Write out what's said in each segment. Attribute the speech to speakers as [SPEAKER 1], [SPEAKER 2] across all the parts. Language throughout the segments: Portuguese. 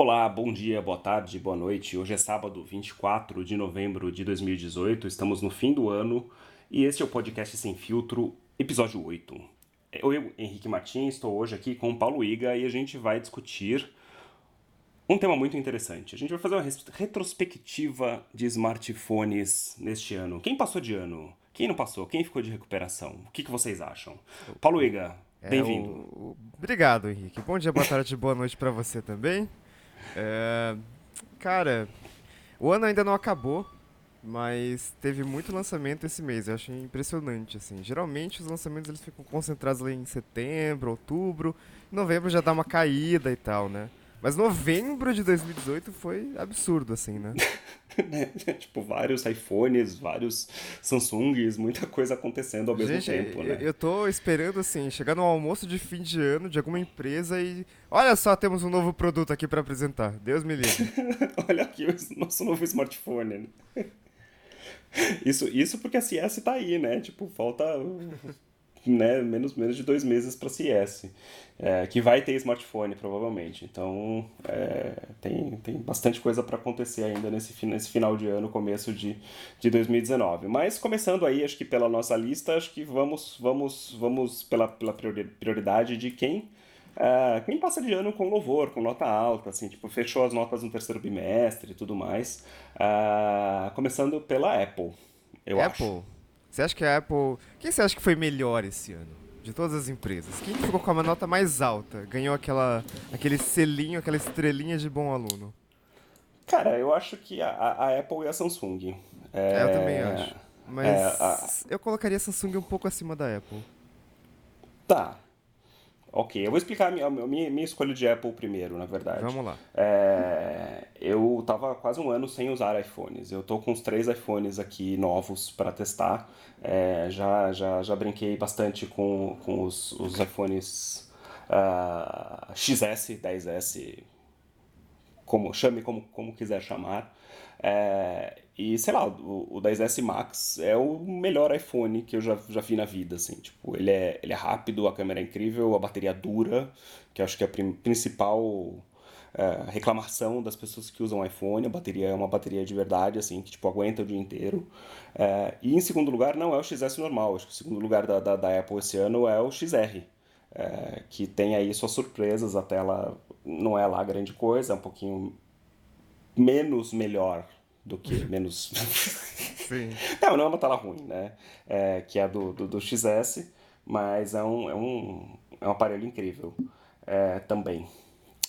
[SPEAKER 1] Olá, bom dia, boa tarde, boa noite. Hoje é sábado, 24 de novembro de 2018. Estamos no fim do ano e este é o podcast Sem Filtro, episódio 8. Eu, Henrique Martins, estou hoje aqui com o Paulo Iga e a gente vai discutir um tema muito interessante. A gente vai fazer uma retrospectiva de smartphones neste ano. Quem passou de ano? Quem não passou? Quem ficou de recuperação? O que, que vocês acham? Paulo Iga, é, bem-vindo. O...
[SPEAKER 2] Obrigado, Henrique. Bom dia, boa tarde, boa noite para você também. É... Cara, o ano ainda não acabou, mas teve muito lançamento esse mês. Eu achei impressionante, assim. Geralmente os lançamentos eles ficam concentrados ali em setembro, outubro. Novembro já dá uma caída e tal, né? Mas novembro de 2018 foi absurdo, assim, né?
[SPEAKER 1] tipo, vários iPhones, vários Samsungs, muita coisa acontecendo ao mesmo
[SPEAKER 2] Gente,
[SPEAKER 1] tempo, né?
[SPEAKER 2] Eu tô esperando, assim, chegar no almoço de fim de ano de alguma empresa e... Olha só, temos um novo produto aqui para apresentar. Deus me livre.
[SPEAKER 1] Olha aqui o nosso novo smartphone. Né? Isso, isso porque a CS tá aí, né? Tipo, falta né, menos, menos de dois meses para CS, é, que vai ter smartphone provavelmente. Então é, tem, tem bastante coisa para acontecer ainda nesse, nesse final de ano, começo de, de 2019. Mas começando aí, acho que pela nossa lista, acho que vamos, vamos, vamos pela, pela prioridade de quem Uh, quem passa de ano com louvor, com nota alta, assim, tipo, fechou as notas no terceiro bimestre e tudo mais. Uh, começando pela Apple, eu
[SPEAKER 2] Apple.
[SPEAKER 1] acho.
[SPEAKER 2] Você acha que a Apple. Quem você acha que foi melhor esse ano? De todas as empresas? Quem ficou com a nota mais alta? Ganhou aquela, aquele selinho, aquela estrelinha de bom aluno?
[SPEAKER 1] Cara, eu acho que a, a Apple e a Samsung.
[SPEAKER 2] É, é eu também acho. Mas é, a... eu colocaria a Samsung um pouco acima da Apple.
[SPEAKER 1] Tá, Ok, eu vou explicar a minha, minha, minha, escolha de Apple primeiro, na verdade.
[SPEAKER 2] Vamos lá.
[SPEAKER 1] É, eu tava quase um ano sem usar iPhones. Eu tô com os três iPhones aqui novos para testar. É, já, já, já brinquei bastante com, com os, os iPhones uh, XS, 10S, como, chame como, como quiser chamar. É, e sei lá, o, o 10S Max é o melhor iPhone que eu já, já vi na vida, assim. Tipo, ele é, ele é rápido, a câmera é incrível, a bateria dura, que eu acho que é a principal é, reclamação das pessoas que usam iPhone. A bateria é uma bateria de verdade, assim, que tipo, aguenta o dia inteiro. É, e em segundo lugar, não é o XS normal. Acho que o segundo lugar da, da, da Apple esse ano é o XR. É, que tem aí suas surpresas, a tela não é lá grande coisa, é um pouquinho menos melhor do que menos.
[SPEAKER 2] Sim.
[SPEAKER 1] não, não é uma tela ruim, né? É, que é a do, do, do, XS, mas é um, é um, é um aparelho incrível é, também.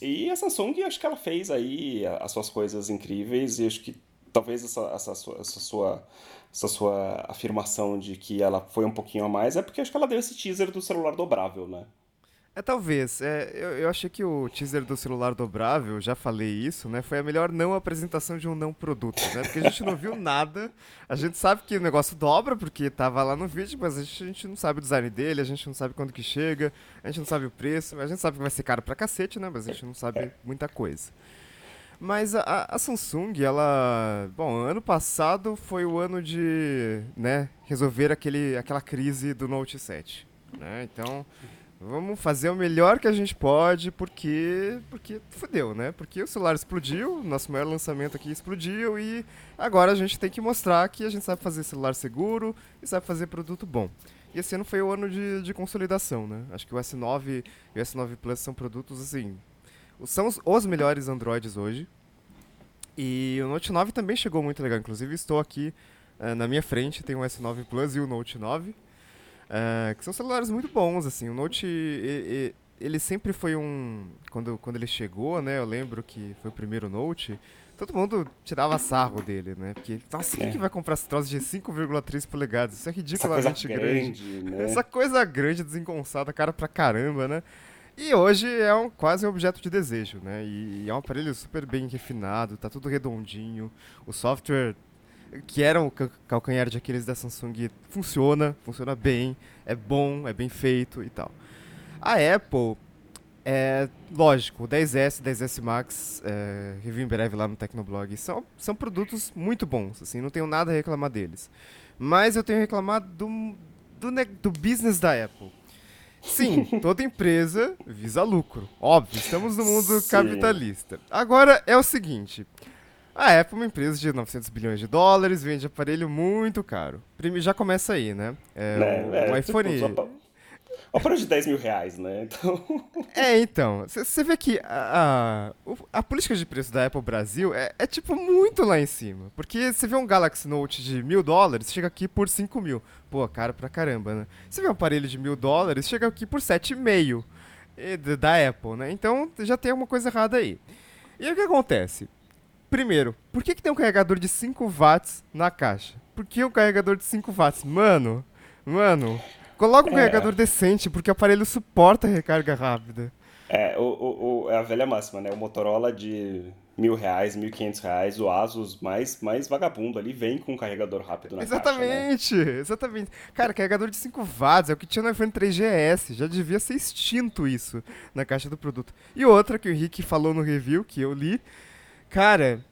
[SPEAKER 1] E a Samsung, acho que ela fez aí as suas coisas incríveis e acho que talvez essa, essa, sua, essa, sua, essa sua afirmação de que ela foi um pouquinho a mais é porque acho que ela deu esse teaser do celular dobrável, né?
[SPEAKER 2] É, talvez. É, eu, eu achei que o teaser do celular dobrável, já falei isso, né? Foi a melhor não apresentação de um não produto, né? Porque a gente não viu nada. A gente sabe que o negócio dobra, porque tava lá no vídeo, mas a gente, a gente, não sabe o design dele, a gente não sabe quando que chega, a gente não sabe o preço, a gente sabe que vai ser caro pra cacete, né? Mas a gente não sabe muita coisa. Mas a, a Samsung, ela. Bom, ano passado foi o ano de né, resolver aquele, aquela crise do Note 7. Né? Então Vamos fazer o melhor que a gente pode, porque porque fudeu, né? Porque o celular explodiu, nosso maior lançamento aqui explodiu e agora a gente tem que mostrar que a gente sabe fazer celular seguro e sabe fazer produto bom. E esse ano foi o ano de, de consolidação, né? Acho que o S9 e o S9 Plus são produtos assim, são os, os melhores Androids hoje. E o Note 9 também chegou muito legal, inclusive estou aqui uh, na minha frente, tem o S9 Plus e o Note 9. Uh, que são celulares muito bons, assim. O Note, ele, ele, sempre foi um... Quando, quando ele chegou, né, eu lembro que foi o primeiro Note, todo mundo tirava sarro dele, né? Porque, nossa, quem é. que vai comprar esse troço de 5,3 polegadas? Isso é ridiculamente grande. grande né? Essa coisa grande, desengonçada, cara pra caramba, né? E hoje é um, quase um objeto de desejo, né? E, e é um aparelho super bem refinado, tá tudo redondinho. O software que era o calcanhar de Aquiles da Samsung, funciona, funciona bem, é bom, é bem feito e tal. A Apple, é lógico, o 10S, 10S Max, é, review em breve lá no Tecnoblog, são, são produtos muito bons, assim, não tenho nada a reclamar deles. Mas eu tenho a reclamar do, do, do business da Apple. Sim, toda empresa visa lucro. Óbvio, estamos no mundo Sim. capitalista. Agora é o seguinte: a Apple é uma empresa de 900 bilhões de dólares, vende aparelho muito caro. Já começa aí, né?
[SPEAKER 1] É, né, o, é, o iPhone. Tipo, Opera de 10 mil reais, né? Então...
[SPEAKER 2] É, então. Você vê que a, a, a, política de preço da Apple Brasil é, é tipo muito lá em cima. Porque você vê um Galaxy Note de mil dólares, chega aqui por 5 mil. Pô, caro pra caramba, né? Você vê um aparelho de mil dólares, chega aqui por 7,5 da Apple, né? Então já tem alguma coisa errada aí. E o que acontece? Primeiro, por que, que tem um carregador de 5 watts na caixa? Por que um carregador de 5 watts? Mano, mano, Coloca um é. carregador decente, porque o aparelho suporta recarga rápida.
[SPEAKER 1] É, o, o, é a velha máxima, né? O Motorola de mil reais, mil quinhentos reais, o Asus mais, mais vagabundo ali vem com um carregador rápido na
[SPEAKER 2] Exatamente,
[SPEAKER 1] caixa, né?
[SPEAKER 2] exatamente. Cara, carregador de 5 watts é o que tinha no iPhone 3GS, já devia ser extinto isso na caixa do produto. E outra que o Henrique falou no review, que eu li, cara,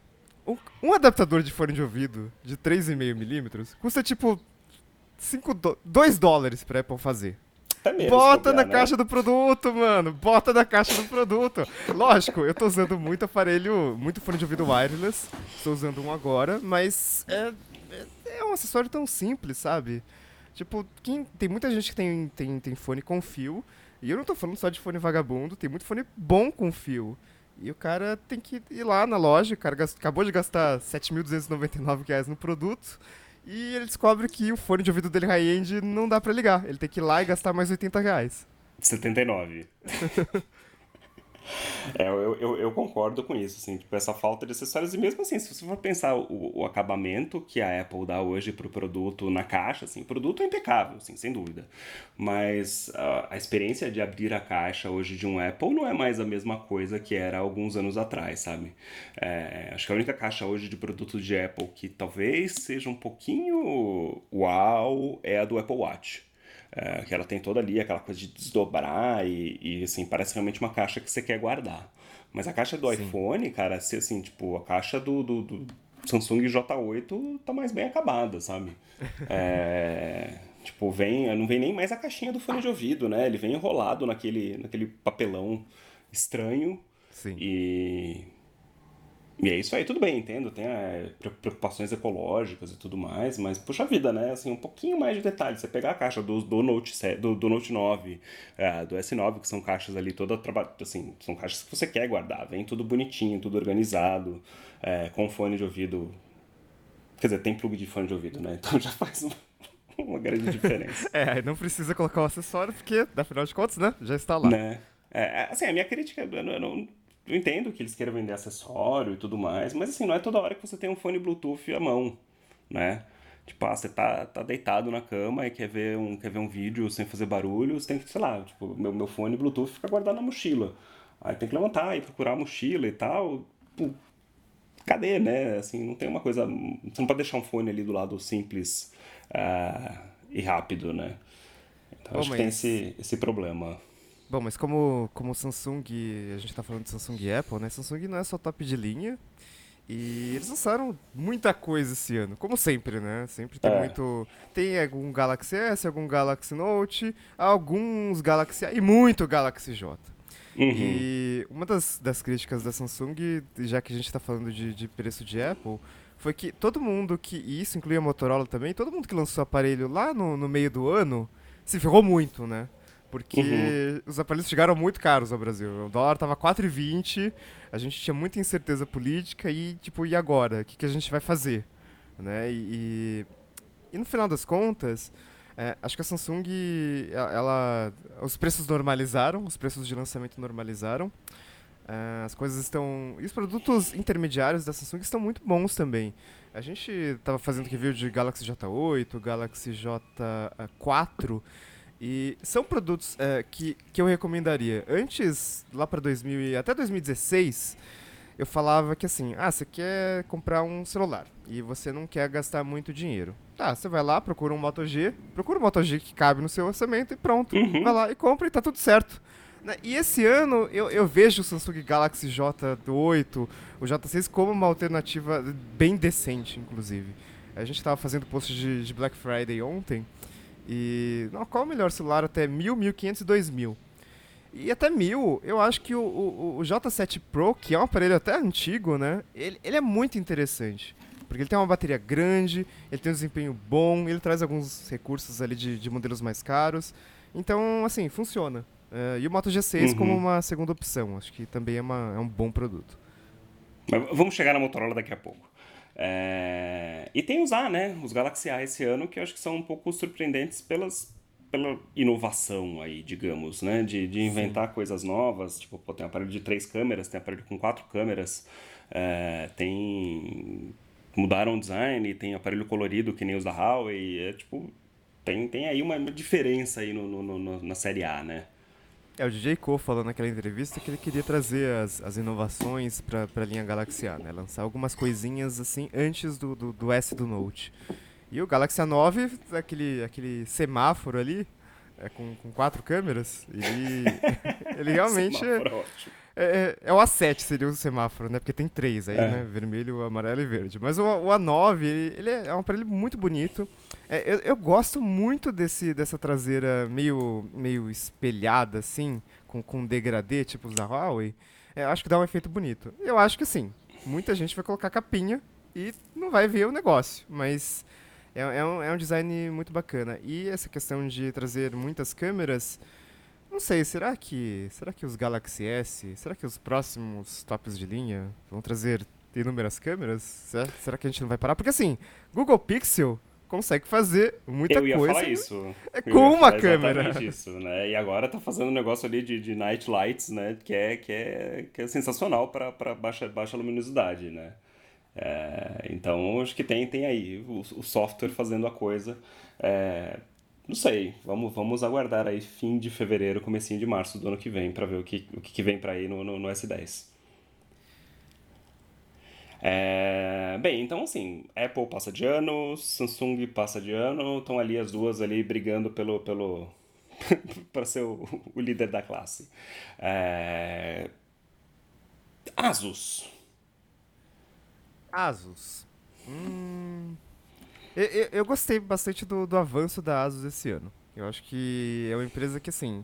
[SPEAKER 2] um, um adaptador de fone de ouvido de 3,5mm custa tipo 5 do... 2 dólares pra Apple fazer. É Bota na né? caixa do produto, mano. Bota na caixa do produto. Lógico, eu tô usando muito aparelho, muito fone de ouvido wireless. Estou usando um agora, mas é, é, é, um acessório tão simples, sabe? Tipo, quem, tem muita gente que tem, tem, tem fone com fio. E eu não tô falando só de fone vagabundo, tem muito fone bom com fio. E o cara tem que ir lá na loja, o cara acabou de gastar R$ 7.299 no produto e ele descobre que o fone de ouvido dele high-end não dá para ligar. Ele tem que ir lá e gastar mais 80 reais.
[SPEAKER 1] 79. É, eu, eu, eu, concordo com isso, assim, tipo, essa falta de acessórios. E mesmo assim, se você for pensar o, o acabamento que a Apple dá hoje pro produto na caixa, assim, o produto é impecável, assim, sem dúvida. Mas a, a experiência de abrir a caixa hoje de um Apple não é mais a mesma coisa que era alguns anos atrás, sabe? É, acho que a única caixa hoje de produtos de Apple que talvez seja um pouquinho uau é a do Apple Watch. É, que ela tem toda ali aquela coisa de desdobrar e, e, assim, parece realmente uma caixa que você quer guardar. Mas a caixa do Sim. iPhone, cara, se, assim, tipo, a caixa do, do, do, Samsung J8 tá mais bem acabada, sabe? É, tipo, vem, não vem nem mais a caixinha do fone de ouvido, né? Ele vem enrolado naquele, naquele papelão estranho.
[SPEAKER 2] Sim.
[SPEAKER 1] E e é isso aí, tudo bem, entendo, tem é, preocupações ecológicas e tudo mais, mas puxa vida, né? Assim, um pouquinho mais de detalhe. Você pegar a caixa do, do, Note, do, do Note 9, é, do S9, que são caixas ali toda assim, são caixas que você quer guardar, vem tudo bonitinho, tudo organizado, é, com fone de ouvido. Quer dizer, tem plug de fone de ouvido, né? Então já faz uma, uma grande diferença.
[SPEAKER 2] é, não precisa colocar o acessório, porque, afinal de contas, né? Já está lá.
[SPEAKER 1] Né? É, assim, a minha crítica, eu não, eu não eu entendo que eles queiram vender acessório e tudo mais, mas assim, não é toda hora que você tem um fone Bluetooth à mão, né? Tipo, ah, você tá, tá deitado na cama e quer ver, um, quer ver um vídeo sem fazer barulho, você tem que, sei lá, tipo, meu, meu fone Bluetooth fica guardado na mochila. Aí tem que levantar e procurar a mochila e tal. Pô, cadê, né? Assim, não tem uma coisa. Você não pode deixar um fone ali do lado simples uh, e rápido, né? Então acho que tem esse, esse problema.
[SPEAKER 2] Bom, mas como, como Samsung, a gente está falando de Samsung e Apple, né? Samsung não é só top de linha. E eles lançaram muita coisa esse ano, como sempre, né? Sempre tem é. muito. Tem algum Galaxy S, algum Galaxy Note, alguns Galaxy A e muito Galaxy J. Uhum. E uma das, das críticas da Samsung, já que a gente está falando de, de preço de Apple, foi que todo mundo que. E isso inclui a Motorola também, todo mundo que lançou aparelho lá no, no meio do ano se ferrou muito, né? Porque uhum. os aparelhos chegaram muito caros ao Brasil. O dólar tava 4,20, a gente tinha muita incerteza política e, tipo, e agora? O que, que a gente vai fazer? Né? E, e no final das contas, é, acho que a Samsung, ela, os preços normalizaram, os preços de lançamento normalizaram. É, as coisas estão. E os produtos intermediários da Samsung estão muito bons também. A gente estava fazendo review de Galaxy J8, Galaxy J4. E são produtos é, que, que eu recomendaria. Antes, lá para 2000 até 2016, eu falava que assim, ah, você quer comprar um celular e você não quer gastar muito dinheiro. Tá, você vai lá, procura um Moto G, procura um Moto G que cabe no seu orçamento e pronto. Uhum. Vai lá e compra e tá tudo certo. Né, e esse ano eu, eu vejo o Samsung Galaxy J8, o J6 como uma alternativa bem decente, inclusive. A gente estava fazendo post de, de Black Friday ontem E não, qual o melhor celular até 1000, 1500 e 2000? E até 1000, eu acho que o, o, o, J7 Pro, que é um aparelho até antigo, né? Ele, ele é muito interessante. Porque ele tem uma bateria grande, ele tem um desempenho bom, ele traz alguns recursos ali de, de modelos mais caros. Então, assim, funciona. Uh, e o Moto G6 uhum. como uma segunda opção. Acho que também é, uma, é um bom produto.
[SPEAKER 1] Mas vamos chegar na Motorola daqui a pouco. É... E tem os A, né? Os Galaxy A esse ano, que eu acho que são um pouco surpreendentes pelas, pela inovação aí, digamos, né? De, de inventar Sim. coisas novas. Tipo, pô, tem aparelho de três câmeras, tem aparelho com quatro câmeras, é... tem... Mudaram o design, tem aparelho colorido que nem os da Huawei. É tipo, tem, tem aí uma diferença aí no, no, no na série A, né?
[SPEAKER 2] É, o DJ Ko falou naquela entrevista que ele queria trazer as, as inovações para a linha Galaxy A, né? Lançar algumas coisinhas assim antes do, do, do S do Note. E o Galaxy A9, aquele, aquele semáforo ali, é, com, com quatro câmeras, ele, ele realmente é, é, é, o A7 seria o semáforo, né? Porque tem três aí, é. né? Vermelho, amarelo e verde. Mas o, o A9, ele, ele é um aparelho muito bonito. É, eu, eu, gosto muito desse, dessa traseira meio, meio espelhada, assim, com, com degradê, tipo os da Huawei. É, acho que dá um efeito bonito. Eu acho que sim. Muita gente vai colocar capinha e não vai ver o negócio. Mas é, é, um, é um design muito bacana. E essa questão de trazer muitas câmeras. Não sei, será que será que os Galaxy S, será que os próximos tops de linha vão trazer inúmeras câmeras? Será, será que a gente não vai parar? Porque assim, Google Pixel consegue fazer muita coisa.
[SPEAKER 1] Eu ia falar isso.
[SPEAKER 2] É com uma câmera.
[SPEAKER 1] Isso, né? E agora tá fazendo um negócio ali de, de night lights, né? Que é, que é, que é sensacional para baixa, baixa luminosidade, né? É, então acho que tem, tem aí o, o software fazendo a coisa. É, não sei, vamos, vamos aguardar aí fim de fevereiro, comecinho de março do ano que vem para ver o que, o que vem para aí no, no, no S10. É, bem, então assim, Apple passa de ano, Samsung passa de ano, estão ali as duas ali brigando pelo, pelo para ser o, o, líder da classe. É, Asus.
[SPEAKER 2] Asus. Hum, eu, eu, eu, gostei bastante do, do avanço da Asus esse ano. Eu acho que é uma empresa que assim.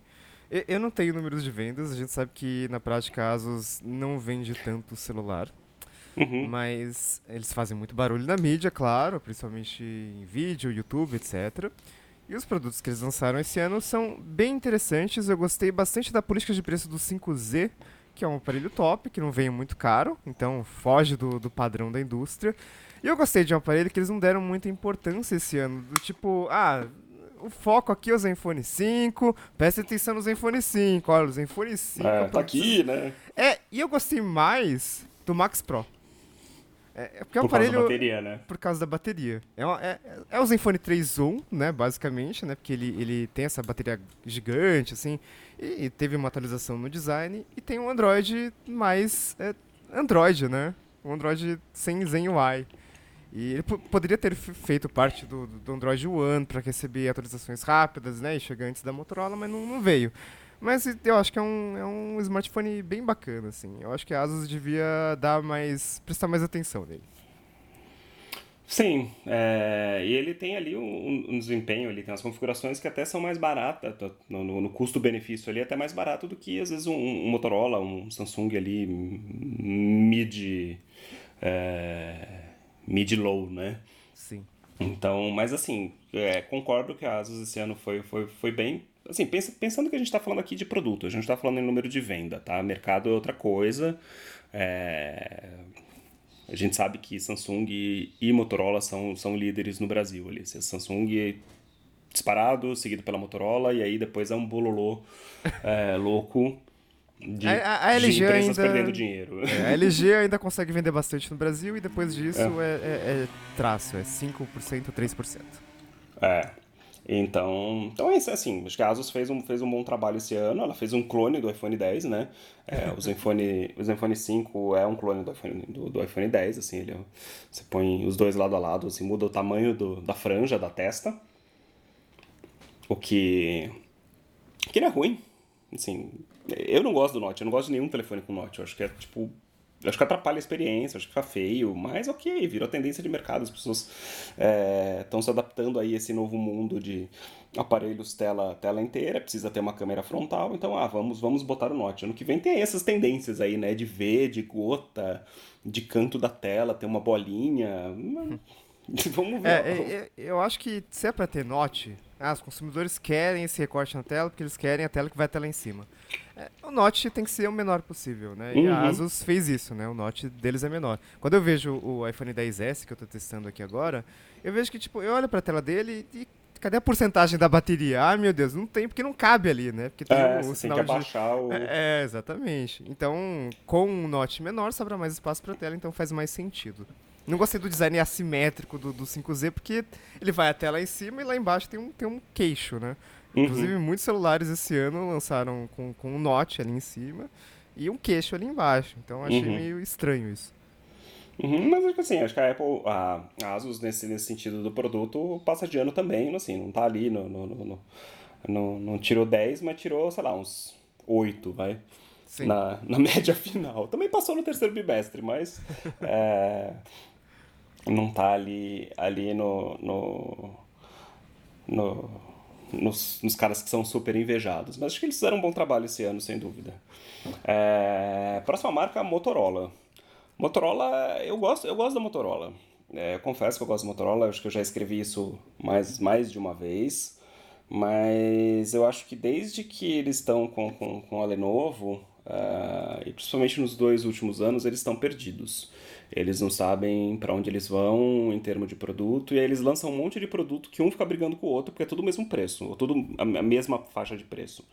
[SPEAKER 2] Eu, eu não tenho números de vendas, a gente sabe que na prática a Asus não vende tanto celular. Uhum. Mas eles fazem muito barulho na mídia, claro, principalmente em vídeo, YouTube, etc. E os produtos que eles lançaram esse ano são bem interessantes. Eu gostei bastante da política de preço do 5Z, que é um aparelho top, que não vem muito caro, então foge do, do padrão da indústria. E eu gostei de um aparelho que eles não deram muita importância esse ano, do tipo, ah, o foco aqui é o Zenfone 5, presta atenção no Zenfone 5, olha, o Zenfone 5...
[SPEAKER 1] É, tá aqui, né?
[SPEAKER 2] É, e eu gostei mais do Max Pro. É, é porque
[SPEAKER 1] é
[SPEAKER 2] um aparelho.
[SPEAKER 1] Por causa da bateria, né?
[SPEAKER 2] Por causa da bateria. É, uma, é, é o Zenfone 3 Zoom, né? Basicamente, né? Porque ele, ele tem essa bateria gigante, assim. E, e teve uma atualização no design. E tem um Android mais. É, Android, né? Um Android sem Zen UI. E ele poderia ter feito parte do, do Android One para receber atualizações rápidas, né? E chegar antes da Motorola, mas não, não veio. Mas eu acho que é um, é um smartphone bem bacana, assim. Eu acho que a Asus devia dar mais. prestar mais atenção nele.
[SPEAKER 1] Sim, é, e ele tem ali um, um, desempenho, ele tem as configurações que até são mais baratas, no, no custo-benefício ali, até mais barato do que às vezes um, um Motorola, um Samsung ali mid, é, mid-low, né?
[SPEAKER 2] Sim.
[SPEAKER 1] Então, mas assim, é, concordo que a Asus esse ano foi, foi, foi bem, assim, pensa, pensando que a gente está falando aqui de produto, a gente está falando em número de venda, tá? Mercado é outra coisa. É... A gente sabe que Samsung e Motorola são, são líderes no Brasil ali. Samsung disparado, seguido pela Motorola, e aí depois é um bololô é, louco de, a, a LG empresas ainda, perdendo dinheiro.
[SPEAKER 2] É, a LG ainda consegue vender bastante no Brasil e depois disso é, é, é, é traço, é 5%, 3%.
[SPEAKER 1] É. Então, então é isso, assim, acho que a Asus fez um, fez um bom trabalho esse ano, ela fez um clone do iPhone 10, né, é, o, Zenfone, o Zenfone 5 é um clone do iPhone, do, do iPhone 10, assim, ele, você põe os dois lado a lado, assim, muda o tamanho do, da franja, da testa, o que, que não é ruim, assim, eu não gosto do Note, eu não gosto de nenhum telefone com Note, eu acho que é, tipo, acho que atrapalha a experiência, acho que fica feio, mas ok, virou tendência de mercado, as pessoas estão é, se adaptando aí a esse novo mundo de aparelhos tela, tela inteira, precisa ter uma câmera frontal, então ah, vamos, vamos botar o Note. Ano que vem tem essas tendências aí, né, de V, de gota, de canto da tela, ter uma bolinha.
[SPEAKER 2] vamos ver. É, é, é, eu acho que se é para ter Note, ah, os consumidores querem esse recorte na tela porque eles querem a tela que vai estar lá em cima. É, o Note tem que ser o menor possível, né? E uhum. a Asus fez isso, né? O Note deles é menor. Quando eu vejo o iPhone 10S que eu estou testando aqui agora, eu vejo que tipo, eu olho para a tela dele e cadê a porcentagem da bateria? Ah, meu Deus, não tem, porque não cabe ali, né? Porque tem
[SPEAKER 1] é, o, sinal tem que abaixar
[SPEAKER 2] o... É, é, exatamente. Então, com um note menor, sobra mais espaço para a tela, então faz mais sentido. Não gostei do design assimétrico do, do 5Z, porque ele vai até lá em cima e lá embaixo tem um, tem um queixo, né? Uhum. Inclusive, muitos celulares esse ano lançaram com, com um note ali em cima e um queixo ali embaixo. Então, achei uhum. meio estranho isso.
[SPEAKER 1] Uhum, mas acho que assim, acho que a Apple, a Asus, nesse, nesse sentido do produto, passa de ano também, assim, não tá ali no. no, no, no não tirou 10, mas tirou, sei lá, uns 8, vai. Na, na média final. Também passou no terceiro bimestre, mas. é, não tá ali, ali no. no, no nos, nos, caras que são super invejados. Mas acho que eles fizeram um bom trabalho esse ano, sem dúvida. É, próxima marca, Motorola. Motorola, eu gosto, eu gosto da Motorola. É, confesso que eu gosto da Motorola, acho que eu já escrevi isso mais, mais de uma vez. Mas eu acho que desde que eles estão com, com, com a Lenovo, uh, e principalmente nos dois últimos anos, eles estão perdidos. Eles não sabem para onde eles vão em termos de produto, e aí eles lançam um monte de produto que um fica brigando com o outro, porque é tudo o mesmo preço, ou tudo a, mesma faixa de preço,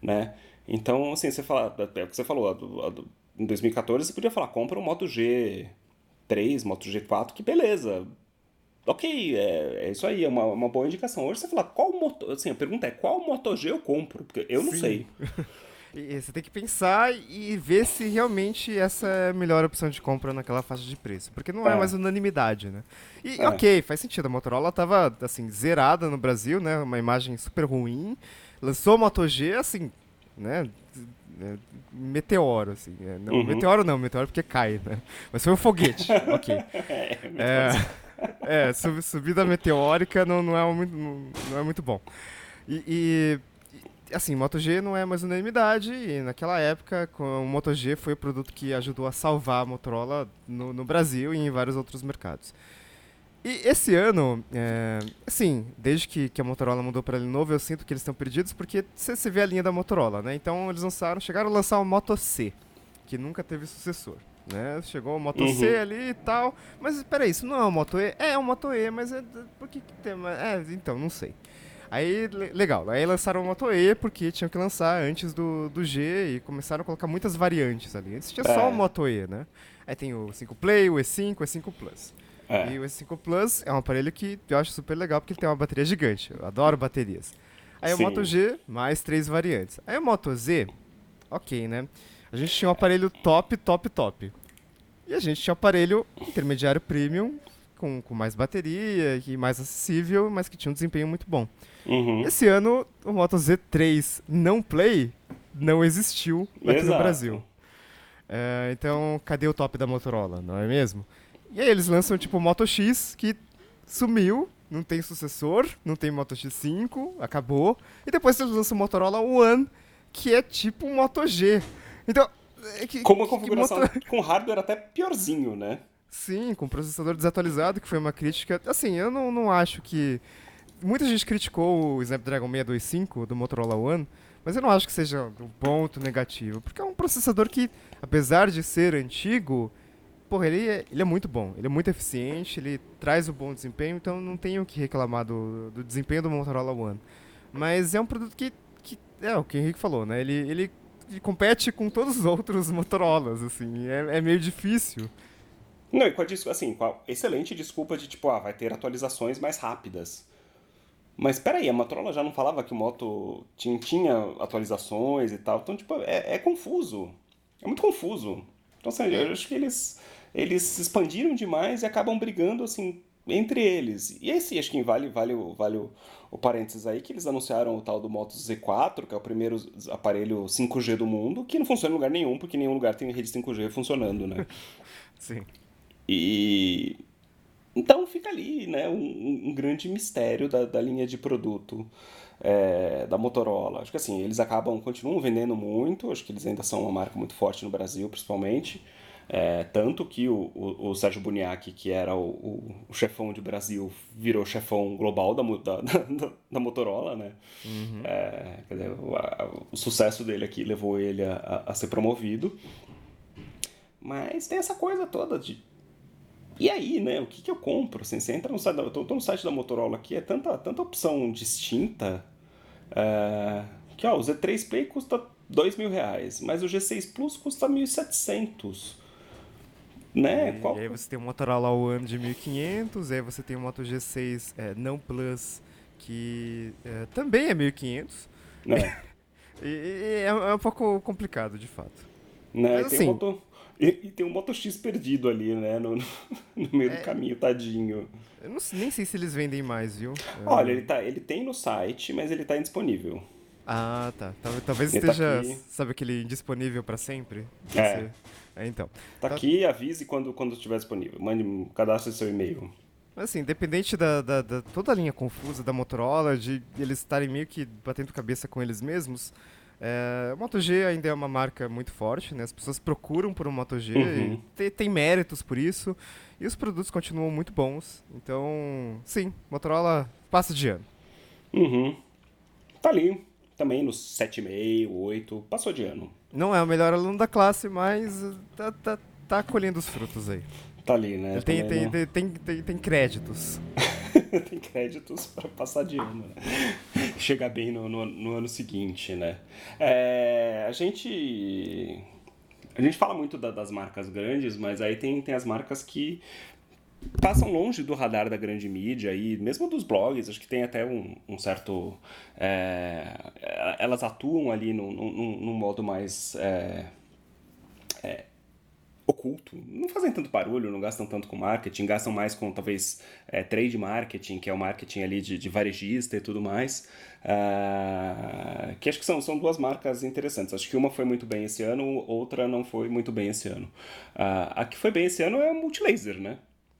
[SPEAKER 1] né? Então, assim, você fala, é o que você falou, a do, a do, em 2014 você podia falar, compra um Moto G3, Moto G4, que beleza. Ok, é, é isso aí, é uma, uma boa indicação. Hoje você fala, qual moto. Assim, a pergunta é qual Moto G eu compro? Porque eu não Sim. sei.
[SPEAKER 2] E você tem que pensar e ver se realmente essa é a melhor opção de compra naquela faixa de preço. Porque não é, é mais unanimidade, né? E é. ok, faz sentido. A Motorola tava, assim, zerada no Brasil, né? Uma imagem super ruim. Lançou o Moto G, assim, né? É, meteoro, assim. É, não, uhum. Meteoro não, meteoro porque cai, né? Mas foi um foguete, ok. é, é, sub, subida meteórica não, não, é muito, não, não é muito bom. E, e, assim, Moto G não é mais unanimidade, e naquela época o Moto G foi o produto que ajudou a salvar a Motorola no, no Brasil e em vários outros mercados. E esse ano, é, assim, desde que, que a Motorola mudou para Lenovo, eu sinto que eles estão perdidos porque você vê a linha da Motorola, né? Então eles lançaram, chegaram a lançar o Moto C, que nunca teve sucessor. Né? Chegou o Moto uhum. C ali e tal. Mas peraí, isso não é o Moto E? É, é o Moto E, mas é, por que, que tem. É, então, não sei. Aí, legal. Aí lançaram o Moto E porque tinham que lançar antes do, do G e começaram a colocar muitas variantes ali. Antes tinha é. só o Moto E, né? Aí tem o 5 Play, o E5, o E5 Plus. É. E o S5 Plus é um aparelho que eu acho super legal porque ele tem uma bateria gigante. Eu adoro baterias. Aí Sim. o Moto G, mais três variantes. Aí o Moto Z, ok, né? A gente tinha um aparelho top, top, top. E a gente tinha um aparelho intermediário premium, com, com mais bateria e mais acessível, mas que tinha um desempenho muito bom. Uhum. Esse ano, o Moto Z3 não play não existiu aqui Exato. no Brasil. É, então, cadê o top da Motorola, não é mesmo? E aí eles lançam tipo o Moto X, que sumiu, não tem sucessor, não tem Moto X5, acabou. E depois eles lançam o Motorola One, que é tipo um Moto G. Então.
[SPEAKER 1] É que, com uma configuração moto... com hardware até piorzinho, né?
[SPEAKER 2] Sim, com processador desatualizado, que foi uma crítica. Assim, eu não, não acho que. Muita gente criticou o Snapdragon 625 do Motorola One, mas eu não acho que seja um ponto negativo, porque é um processador que, apesar de ser antigo, porra, ele é, ele é muito bom, ele é muito eficiente, ele traz o um bom desempenho, então não tenho o que reclamar do, do desempenho do Motorola One. Mas é um produto que, que é o que o Henrique falou, né? Ele, ele, compete com todos os outros Motorolas, assim, é, é meio difícil.
[SPEAKER 1] Não, e com a, assim, com a excelente desculpa de tipo, ah, vai ter atualizações mais rápidas. Mas peraí, a Motorola já não falava que o Moto tinha, tinha atualizações e tal, então, tipo, é, é confuso. É muito confuso. Então, assim, eu acho que eles, eles expandiram demais e acabam brigando, assim, entre eles. E esse, acho que vale, vale, vale o, o parênteses aí, que eles anunciaram o tal do Moto Z4, que é o primeiro aparelho 5G do mundo, que não funciona em lugar nenhum, porque nenhum lugar tem rede 5G funcionando, né?
[SPEAKER 2] Sim.
[SPEAKER 1] E então fica ali, né, um, um grande mistério da, da linha de produto é, da Motorola. Acho que assim, eles acabam, continuam vendendo muito, acho que eles ainda são uma marca muito forte no Brasil, principalmente. É, tanto que o, o, o Sérgio Buniac, que era o, o, chefão de Brasil, virou chefão global da, da, da, da Motorola, né? Uhum. É, dizer, o, a, o, sucesso dele aqui levou ele a, a, a ser promovido. Mas tem essa coisa toda de e aí, né, o que, que eu compro? Assim, você entra no site, da, eu tô, tô no site da Motorola aqui, é tanta, tanta opção distinta, é, que ó, o Z3 Play custa dois mil reais, mas o G6 Plus custa 1.700. Né?
[SPEAKER 2] E, Qual... e aí você tem o Motorola One de 1.500, aí você tem o Moto G6 é, não Plus, que é, também é 1.500. É. e, e é, é, um pouco complicado, de fato.
[SPEAKER 1] Né? Mas, assim, Moto... E, e, tem um Moto X perdido ali, né? No, no meio é... do caminho, tadinho.
[SPEAKER 2] Eu não, nem sei se eles vendem mais, viu?
[SPEAKER 1] Olha, ele, tá, ele tem no site, mas ele tá indisponível.
[SPEAKER 2] Ah, tá. Talvez ele tá esteja, tá sabe aquele indisponível para sempre?
[SPEAKER 1] É.
[SPEAKER 2] é. Então.
[SPEAKER 1] Tá, tá aqui, avise quando, quando estiver disponível. Mande, cadastre seu e-mail.
[SPEAKER 2] Assim, independente da, da, da, toda a linha confusa da Motorola, de eles estarem meio que batendo cabeça com eles mesmos, é, o Moto G ainda é uma marca muito forte, né? As pessoas procuram por um Moto G, uhum. tem, tem méritos por isso, e os produtos continuam muito bons. Então, sim, Motorola passa de ano.
[SPEAKER 1] Uhum. Tá ali, também nos 7,5, 8, passou de ano.
[SPEAKER 2] Não é o melhor aluno da classe, mas tá, tá, tá colhendo os frutos aí.
[SPEAKER 1] Tá ali, né?
[SPEAKER 2] Tem, tem, tem, tem, tem, tem créditos.
[SPEAKER 1] tem créditos para passar de ano, né? Chegar bem no, no, no, ano seguinte, né? É, a gente. A gente fala muito da, das marcas grandes, mas aí tem, tem as marcas que passam longe do radar da grande mídia e mesmo dos blogs, acho que tem até um, um certo. É, elas atuam ali num, num, num modo mais. É, é, oculto. Não fazem tanto barulho, não gastam tanto com marketing, gastam mais com talvez é, trade marketing, que é o marketing ali de, de varejista e tudo mais. Uh, que acho que são, são duas marcas interessantes. Acho que uma foi muito bem esse ano, outra não foi muito bem esse ano. Uh, a que foi bem esse ano é a Multilaser, né?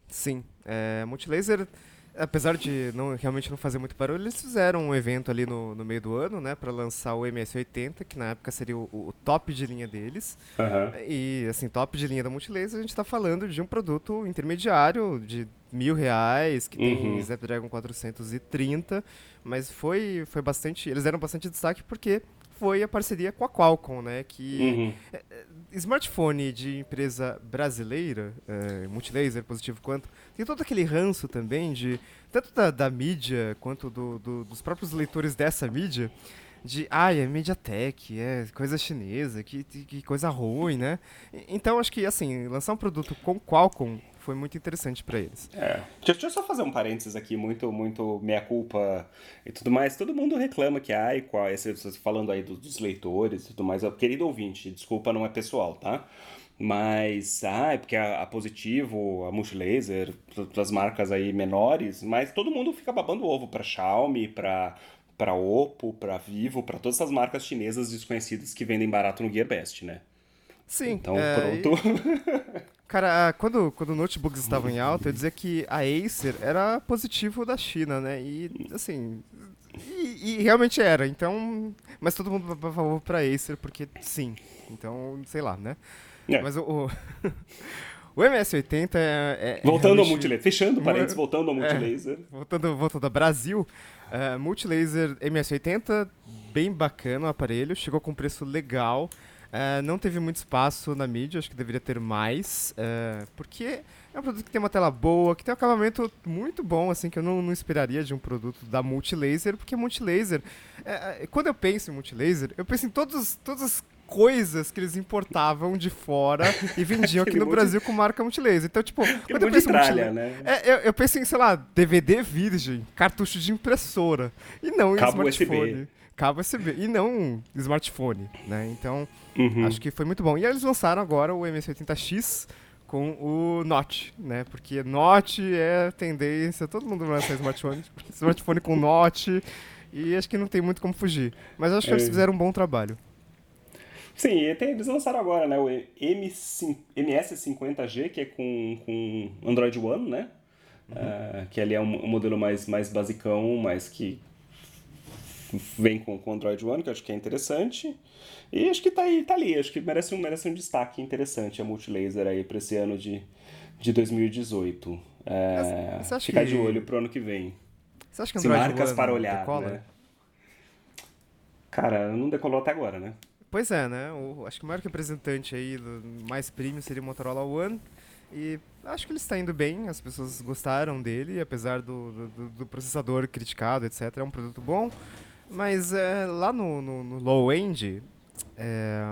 [SPEAKER 2] Sim, é, a Multilaser apesar de não realmente não fazer muito barulho, eles fizeram um evento ali no, no meio do ano, né, para lançar o MS80, que na época seria o, o top de linha deles.
[SPEAKER 1] Uhum.
[SPEAKER 2] E assim, top de linha da Multilaser, a gente está falando de um produto intermediário de mil reais, que tem uhum. Snapdragon 430, mas foi, foi bastante, eles deram bastante destaque porque foi a parceria com a Qualcomm, né, que
[SPEAKER 1] uhum.
[SPEAKER 2] É, é, smartphone de empresa brasileira, é, multilaser, positivo quanto, tem todo aquele ranço também de tanto da, da mídia quanto do, do, dos próprios leitores dessa mídia de ai, é MediaTek, é coisa chinesa, que, que coisa ruim, né? Então acho que assim, lançar um produto com Qualcomm foi muito interessante para eles.
[SPEAKER 1] É. Deixa, eu só fazer um parênteses aqui, muito, muito meia culpa e tudo mais. Todo mundo reclama que, ai, qual, esse, falando aí dos, dos leitores e tudo mais. Querido ouvinte, desculpa, não é pessoal, tá? Mas, ah, é porque a, a Positivo, a Multilaser, as marcas aí menores, mas todo mundo fica babando ovo para Xiaomi, para para Oppo, para Vivo, para todas essas marcas chinesas desconhecidas que vendem barato no GearBest, né?
[SPEAKER 2] Sim.
[SPEAKER 1] Então, é, pronto.
[SPEAKER 2] Cara, quando, quando notebooks estavam em alta, eu dizia que a Acer era positivo da China, né? E, assim... E, e realmente era, então... Mas todo mundo por favor pra Acer, porque sim. Então, sei lá, né? É. Mas o... o... O MS-80 é,
[SPEAKER 1] é Voltando ao multilaser, fechando parênteses, voltando ao é, multilaser. É,
[SPEAKER 2] voltando, voltando ao Brasil, uh, multilaser MS-80, bem bacana o aparelho, chegou com preço legal. Uh, não teve muito espaço na mídia, acho que deveria ter mais, uh, porque é um produto que tem uma tela boa, que tem um acabamento muito bom, assim, que eu não, não esperaria de um produto da Multilaser, porque Multilaser, uh, quando eu penso em Multilaser, eu penso em todos, todas as coisas que eles importavam de fora e vendiam aqui no Brasil com marca Multilaser. Então, tipo, quando eu penso em Multilaser, né? é, eu, eu, penso em, sei lá, DVD virgem, cartucho de impressora, e não em Cabo smartphone. USB cabo USB e não um smartphone, né? Então, uhum. acho que foi muito bom. E eles lançaram agora o MS80X com o Note, né? Porque Note é tendência, todo mundo vai lançar smartphone, smartphone com Note, e acho que não tem muito como fugir. Mas acho que é. eles fizeram um bom trabalho.
[SPEAKER 1] Sim, eles lançaram agora, né? O MS50G, que é com, com Android One, né? Uhum. Uh, que ali é um, um, modelo mais, mais basicão, mas que vem com, com Android One, que eu acho que é interessante. E acho que tá, aí, tá ali, acho que merece um, merece um destaque interessante a Multilaser aí para esse ano de, de 2018. É, ficar que... de olho pro ano que vem.
[SPEAKER 2] Você acha que Android
[SPEAKER 1] marcas One para olhar, decola? né? Cara, não decolou até agora, né?
[SPEAKER 2] Pois é, né? O, acho que o maior representante aí do mais premium seria o Motorola One. E acho que ele está indo bem, as pessoas gostaram dele, apesar do, do, do processador criticado, etc. É um produto bom. Mas é, lá no, no, no low-end, é,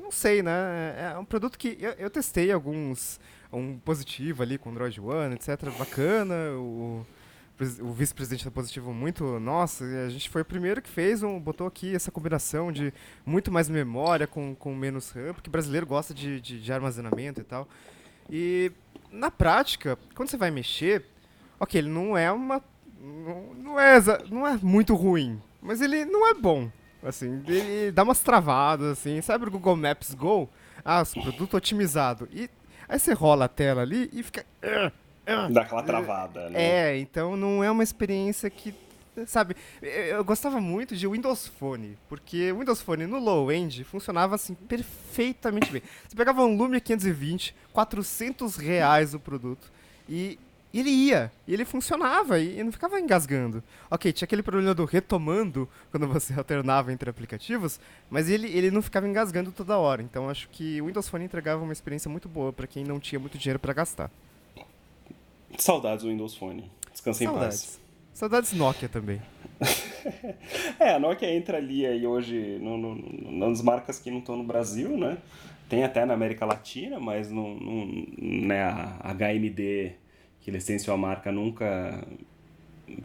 [SPEAKER 2] não sei, né? É, é um produto que eu, eu, testei alguns, um positivo ali com Android One, etc. Bacana. O, o vice-presidente da Positivo muito, nossa, a gente foi o primeiro que fez, um, botou aqui essa combinação de muito mais memória com, com menos RAM, porque brasileiro gosta de, de, de armazenamento e tal. E na prática, quando você vai mexer, ok, ele não é uma. Não, não, é, não é muito ruim, mas ele não é bom. Assim, ele dá umas travadas, assim. Sabe o Google Maps Go? Ah, produto otimizado. E aí você rola a tela ali e fica.
[SPEAKER 1] Dá aquela travada, né?
[SPEAKER 2] É, então não é uma experiência que. Sabe, eu gostava muito de Windows Phone, porque o Windows Phone no low-end funcionava assim perfeitamente bem. Você pegava um Lumia 520, 400 reais o produto, e e ele ia, e ele funcionava, e não ficava engasgando. Ok, tinha aquele problema do retomando quando você alternava entre aplicativos, mas ele, ele não ficava engasgando toda hora. Então acho que o Windows Phone entregava uma experiência muito boa para quem não tinha muito dinheiro para gastar.
[SPEAKER 1] Saudades do Windows Phone. Descansa
[SPEAKER 2] Saudades.
[SPEAKER 1] em paz.
[SPEAKER 2] Saudades Nokia também.
[SPEAKER 1] é, a Nokia entra ali aí hoje no, no, nas marcas que não estão no Brasil, né? Tem até na América Latina, mas não, não né, a HMD que licenciou a marca nunca,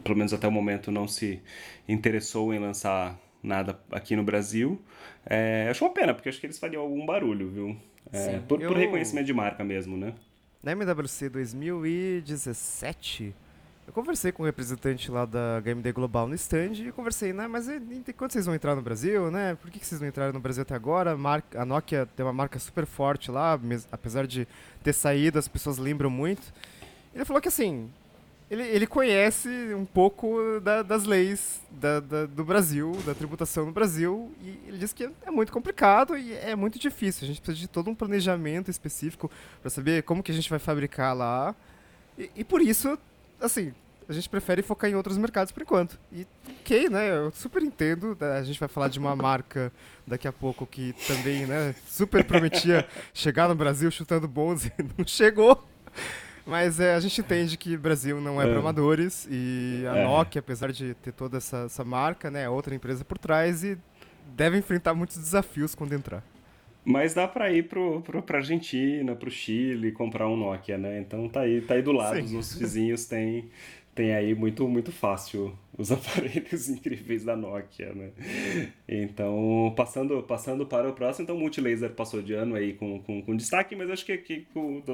[SPEAKER 1] pelo menos até o momento, não se interessou em lançar nada aqui no Brasil. É, acho uma pena, porque acho que eles fariam algum barulho, viu? É, por, eu... por reconhecimento de marca mesmo, né?
[SPEAKER 2] Na MWC 2017, eu conversei com o um representante lá da HMD Global no stand e conversei, né? Mas quando vocês vão entrar no Brasil, né? Por que, que vocês não entraram no Brasil até agora? A Nokia tem uma marca super forte lá, apesar de ter saído, as pessoas lembram muito. Ele falou que assim, ele, ele conhece um pouco da, das leis da, da, do Brasil, da tributação no Brasil, e ele disse que é muito complicado e é muito difícil. A gente precisa de todo um planejamento específico para saber como que a gente vai fabricar lá. E, e, por isso, assim, a gente prefere focar em outros mercados por enquanto. E ok, né? Eu super entendo. Né, a gente vai falar de uma marca daqui a pouco que também, né, super prometia chegar no Brasil chutando bons e não chegou. Mas é, a gente entende que o Brasil não é, é. para amadores e a é. Nokia, apesar de ter toda essa, essa marca, né, é outra empresa por trás e deve enfrentar muitos desafios quando entrar.
[SPEAKER 1] Mas dá para ir pro, pro, pra Argentina, pro Chile, comprar um Nokia, né? Então tá aí, tá aí do lado, Sim. os nossos vizinhos têm tem aí muito, muito fácil os aparelhos incríveis da Nokia, né? Então, passando, passando para o próximo, então Multilaser passou de ano aí com, com, com destaque, mas acho que, que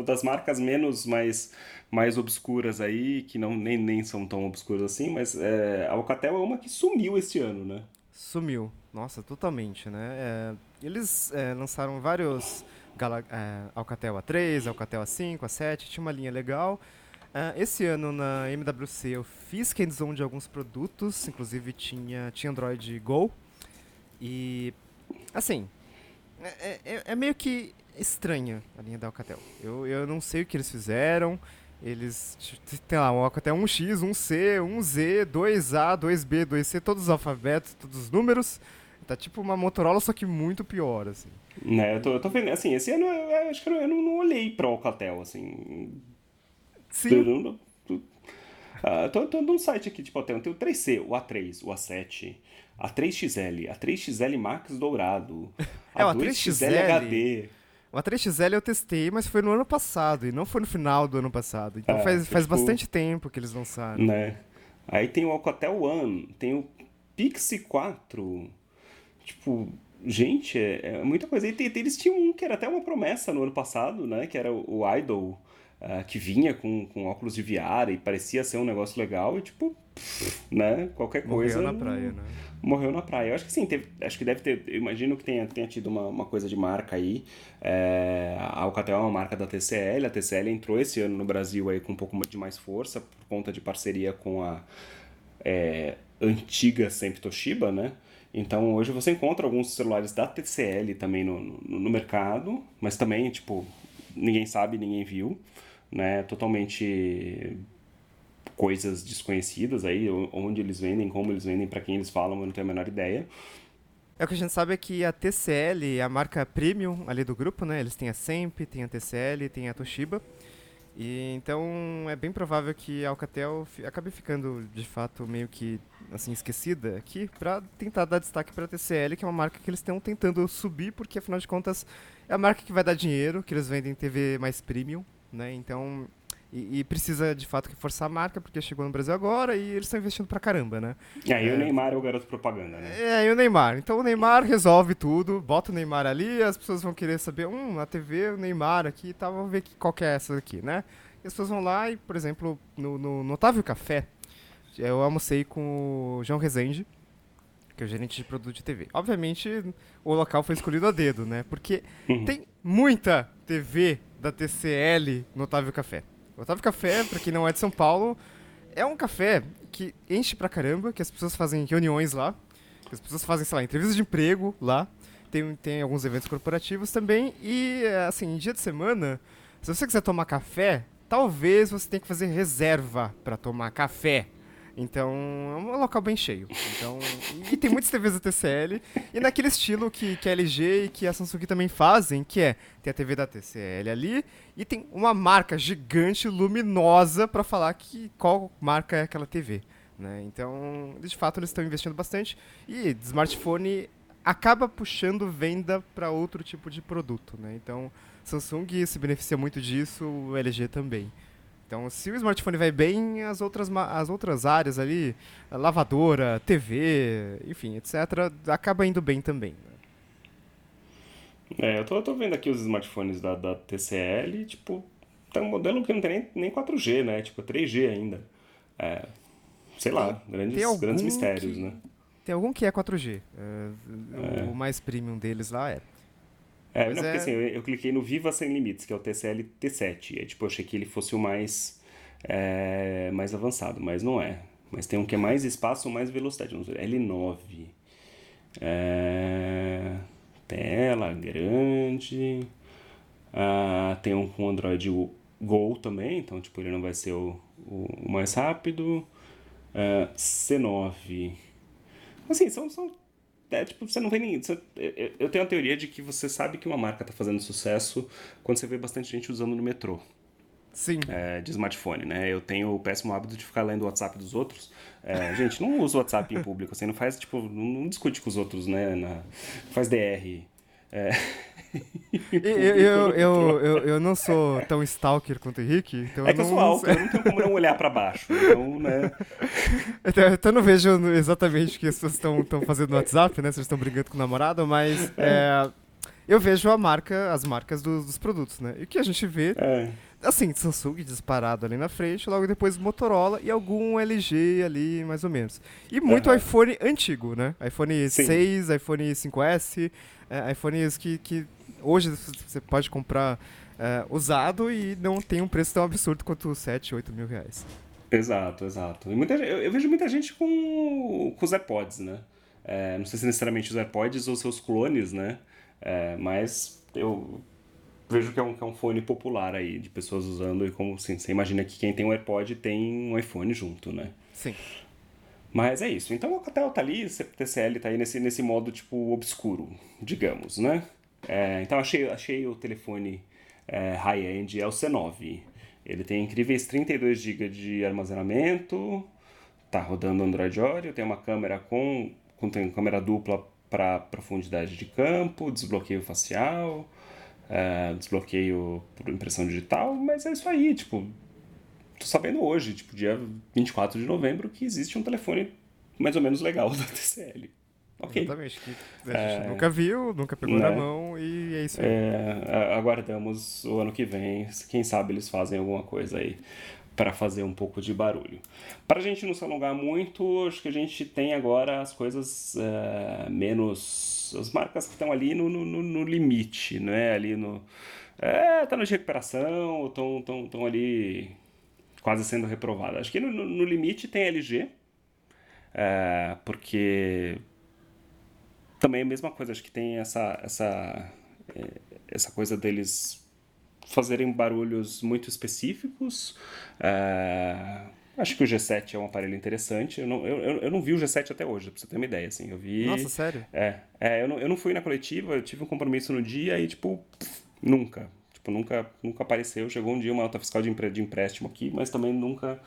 [SPEAKER 1] das marcas menos mais, mais obscuras aí, que não nem, nem são tão obscuras assim, mas é, a Alcatel é uma que sumiu este ano, né?
[SPEAKER 2] Sumiu, nossa, totalmente, né? É, eles é, lançaram vários Gala, é, Alcatel A3, Alcatel A5, A7, tinha uma linha legal, Uh, esse ano na MWC eu fiz hands-on de alguns produtos, inclusive tinha, tinha Android Go. E, assim, é, é, é meio que estranha a linha da Alcatel. Eu, eu não sei o que eles fizeram. Eles, tem lá, um Alcatel 1X, 1C, 1Z, 2A, 2B, 2C, todos os alfabetos, todos os números. Tá tipo uma Motorola, só que muito pior, assim.
[SPEAKER 1] Né, eu tô, eu tô vendo, assim, esse ano eu, eu acho que eu, eu não, não olhei pro Alcatel, assim
[SPEAKER 2] Sim.
[SPEAKER 1] Uh, tô, tô num site aqui, tipo, tem, tem o 3C, o A3, o A7, a 3XL, a 3XL Max dourado,
[SPEAKER 2] a, é, 2XL HD. O A3XL eu testei, mas foi no ano passado, e não foi no final do ano passado. Então é, faz, faz tipo, bastante tempo que eles lançaram.
[SPEAKER 1] Né? Aí tem o Alcatel One, tem o Pixie 4, tipo, gente, é, é muita coisa. E eles tinham um que era até uma promessa no ano passado, né? Que era o, o Idol, uh, que vinha com, com óculos de VR e parecia ser um negócio legal e tipo, né? Qualquer coisa.
[SPEAKER 2] Morreu na praia, né?
[SPEAKER 1] Morreu na praia. Eu acho que sim, teve, acho que deve ter. Eu imagino que tenha, tenha tido uma, uma coisa de marca aí. É, a Alcatel é uma marca da TCL. A TCL entrou esse ano no Brasil aí com um pouco de mais força por conta de parceria com a é, antiga sempre Toshiba, né? Então hoje você encontra alguns celulares da TCL também no, no, no mercado, mas também, tipo, ninguém sabe, ninguém viu, né? Totalmente coisas desconhecidas aí, onde eles vendem, como eles vendem, para quem eles falam, eu não tenho a menor ideia.
[SPEAKER 2] É o que a gente sabe é que a TCL a marca premium ali do grupo, né? Eles têm a Semp, tem a TCL, tem a Toshiba. E então é bem provável que a Alcatel acabe ficando de fato meio que assim esquecida aqui para tentar dar destaque para a TCL, que é uma marca que eles estão tentando subir porque afinal de contas é a marca que vai dar dinheiro, que eles vendem TV mais premium, né? Então e, e, precisa, de fato, reforçar a marca, porque chegou no Brasil agora e eles estão investindo pra caramba, né?
[SPEAKER 1] E aí é, o Neymar é o garoto propaganda, né?
[SPEAKER 2] É, e o Neymar. Então o Neymar resolve tudo, bota o Neymar ali, as pessoas vão querer saber, hum, na TV o Neymar aqui e tá, tal, vamos ver que, qual que é essa aqui, né? E as pessoas vão lá e, por exemplo, no, no, no Otávio Café, eu almocei com o João Rezende, que é o gerente de produto de TV. Obviamente, o local foi escolhido a dedo, né? Porque uhum. tem muita TV da TCL no Otávio Café. O Otávio Café, para quem não é de São Paulo, é um café que enche pra caramba, que as pessoas fazem reuniões lá, que as pessoas fazem, sei lá, entrevistas de emprego lá, tem, tem alguns eventos corporativos também, e, assim, em dia de semana, se você quiser tomar café, talvez você tenha que fazer reserva para tomar café. Então, é um local bem cheio. Então, e tem muitas TVs da TCL. E naquele estilo que, que a LG e que a Samsung também fazem, que é tem a TV da TCL ali e tem uma marca gigante, luminosa, para falar que qual marca é aquela TV. Né? Então, de fato, eles estão investindo bastante. E smartphone acaba puxando venda para outro tipo de produto. Né? Então, Samsung se beneficia muito disso, o LG também. Então, se o smartphone vai bem, as outras, as outras áreas ali, lavadora, TV, enfim, etc., acaba indo bem também. Né?
[SPEAKER 1] É, eu tô, eu tô vendo aqui os smartphones da, da TCL, tipo, tá um modelo que não tem nem, nem 4G, né? Tipo, 3G ainda. É, sei lá, grandes, grandes mistérios,
[SPEAKER 2] que,
[SPEAKER 1] né?
[SPEAKER 2] Tem algum que é 4G. É, é. O mais premium deles lá é.
[SPEAKER 1] É, não, porque é... assim, eu, eu, cliquei no Viva Sem Limites, que é o TCL T7. E, tipo, eu achei que ele fosse o mais, é, mais avançado, mas não é. Mas tem um que é mais espaço ou mais velocidade. Vamos ver, L9. É... Tela grande. Ah, tem um com Android Go também, então tipo, ele não vai ser o, o, o mais rápido. Ah, C9. Assim, são, são é, tipo, você não vê nem. Você, eu tenho a teoria de que você sabe que uma marca está fazendo sucesso quando você vê bastante gente usando no metrô.
[SPEAKER 2] Sim.
[SPEAKER 1] É, de smartphone, né? Eu tenho o péssimo hábito de ficar lendo o WhatsApp dos outros. É, gente, não usa o WhatsApp em público, assim, não faz, tipo, não, discute com os outros, né? Na, faz DR. É.
[SPEAKER 2] eu, eu, eu, eu, eu não sou tão stalker quanto o Henrique. Então
[SPEAKER 1] é que eu, sou alto, eu não tenho como não olhar para baixo. Então, né?
[SPEAKER 2] Então, eu não vejo exatamente o que vocês estão fazendo no WhatsApp, né? Vocês estão brigando com o namorado, mas é, eu vejo a marca, as marcas dos, dos produtos, né? E o que a gente vê. É assim, Samsung disparado ali na frente, logo depois Motorola e algum LG ali, mais ou menos. E muito uhum. iPhone antigo, né? iPhone Sim. 6, iPhone 5S, é, iPhones que, que hoje você pode comprar é, usado e não tem um preço tão absurdo quanto 7, 8 mil reais.
[SPEAKER 1] Exato, exato. E muita, eu, eu vejo muita gente com, com os AirPods, né? É, não sei se necessariamente os AirPods ou seus clones, né? É, mas eu vejo que é, um, que é um fone popular aí, de pessoas usando, e como assim, você imagina que quem tem um AirPod tem um iPhone junto, né?
[SPEAKER 2] Sim.
[SPEAKER 1] Mas é isso. Então o Alcatel tá ali, o TCL tá aí nesse, nesse modo, tipo, obscuro, digamos, né? É, então achei, achei o telefone é, high-end, é o C9. Ele tem incríveis 32 GB de armazenamento, tá rodando Android Oreo, tem uma câmera com, com tem câmera dupla para profundidade de campo, desbloqueio facial, é, desbloqueio por impressão digital, mas é isso aí, tipo, tô sabendo hoje, tipo, dia 24 de novembro, que existe um telefone mais ou menos legal da TCL. ok.
[SPEAKER 2] Exatamente. Que a gente é... nunca viu, nunca pegou né? na mão e é isso aí.
[SPEAKER 1] É, aguardamos o ano que vem. Quem sabe eles fazem alguma coisa aí para fazer um pouco de barulho. Para a gente não se alongar muito, acho que a gente tem agora as coisas é, menos. as marcas que estão ali no, no, no, limite, né? Ali no. É, tá de recuperação, estão tão, tão ali quase sendo reprovadas. Acho que no, no limite tem LG, é, porque também é a mesma coisa, acho que tem essa, essa, essa coisa deles fazerem barulhos muito específicos. É, acho que o G7 é um aparelho interessante. Eu não, eu, eu não vi o G7 até hoje, pra você ter uma ideia. Assim. Eu vi,
[SPEAKER 2] Nossa, sério?
[SPEAKER 1] É, é eu, não, eu não fui na coletiva, eu tive um compromisso no dia e, tipo, pff, nunca. Tipo, nunca, nunca apareceu. Chegou um dia uma nota fiscal de, empre, de empréstimo aqui, mas também nunca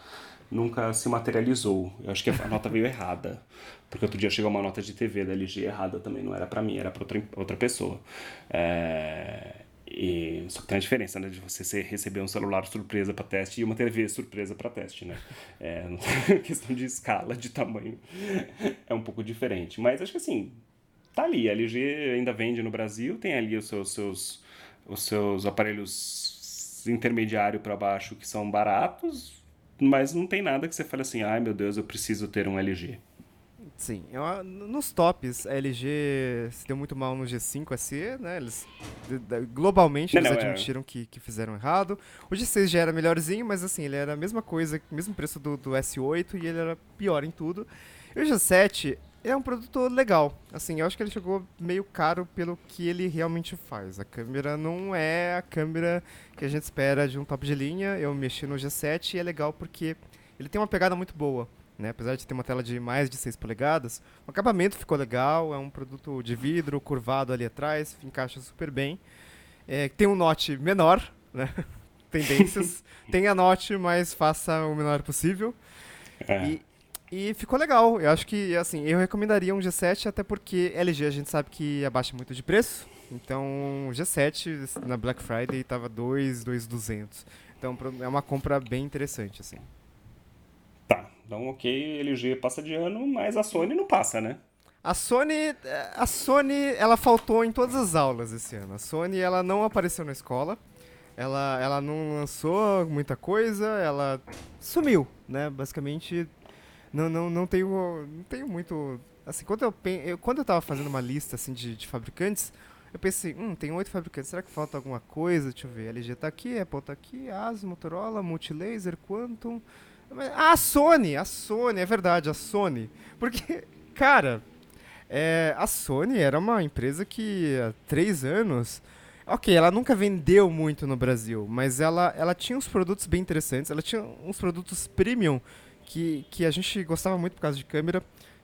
[SPEAKER 1] nunca se materializou. Eu acho que a nota veio errada. Porque outro dia chegou uma nota de TV da LG errada também, não era para mim, era para outra, outra pessoa. É... E, só que tem a diferença, né? De você receber um celular surpresa para teste e uma TV surpresa para teste, né? É, questão de escala, de tamanho, é um pouco diferente. Mas acho que assim, tá ali. A LG ainda vende no Brasil, tem ali os seus, seus, os seus aparelhos intermediário para baixo que são baratos, mas não tem nada que você fale assim, ai meu Deus, eu preciso ter um LG.
[SPEAKER 2] Sim, eu, nos tops, a LG se deu muito mal no G5 SE, né? Eles, globalmente, eles não, é. admitiram é. que, que fizeram errado. O G6 já era melhorzinho, mas assim, ele era a mesma coisa, mesmo preço do, do S8 e ele era pior em tudo. E o G7 é um produto legal. Assim, eu acho que ele chegou meio caro pelo que ele realmente faz. A câmera não é a câmera que a gente espera de um top de linha. Eu mexi no G7 e é legal porque ele tem uma pegada muito boa. Né? Apesar de ter uma tela de mais de 6 polegadas, o acabamento ficou legal, é um produto de vidro curvado ali atrás, encaixa super bem. É, tem um note menor, né? Tendências. tem a note, mas faça o menor possível. É. E, e ficou legal. Eu acho que, assim, eu recomendaria um G7, até porque LG a gente sabe que abaixa muito de preço. Então, o G7 na Black Friday estava 2, 2,200. Então, é uma compra bem interessante, assim.
[SPEAKER 1] Então, ok, LG passa de ano, mas a Sony não passa, né?
[SPEAKER 2] A Sony, a Sony, ela faltou em todas as aulas esse ano. A Sony, ela não apareceu na escola. Ela, ela não lançou muita coisa, ela sumiu, né? Basicamente, não, não, não tenho, não tenho muito, assim, quando eu, eu quando eu tava fazendo uma lista assim de, de fabricantes, eu pensei, hum, tem oito fabricantes, será que falta alguma coisa? Deixa eu ver, LG tá aqui, Apple tá aqui, ASUS, Motorola, Multilaser, Quantum, a Sony, a Sony, é verdade, a Sony. Porque, cara, é, a Sony era uma empresa que há três anos. Ok, ela nunca vendeu muito no Brasil, mas ela, ela tinha uns produtos bem interessantes. Ela tinha uns produtos premium que, que a gente gostava muito por causa de câmera.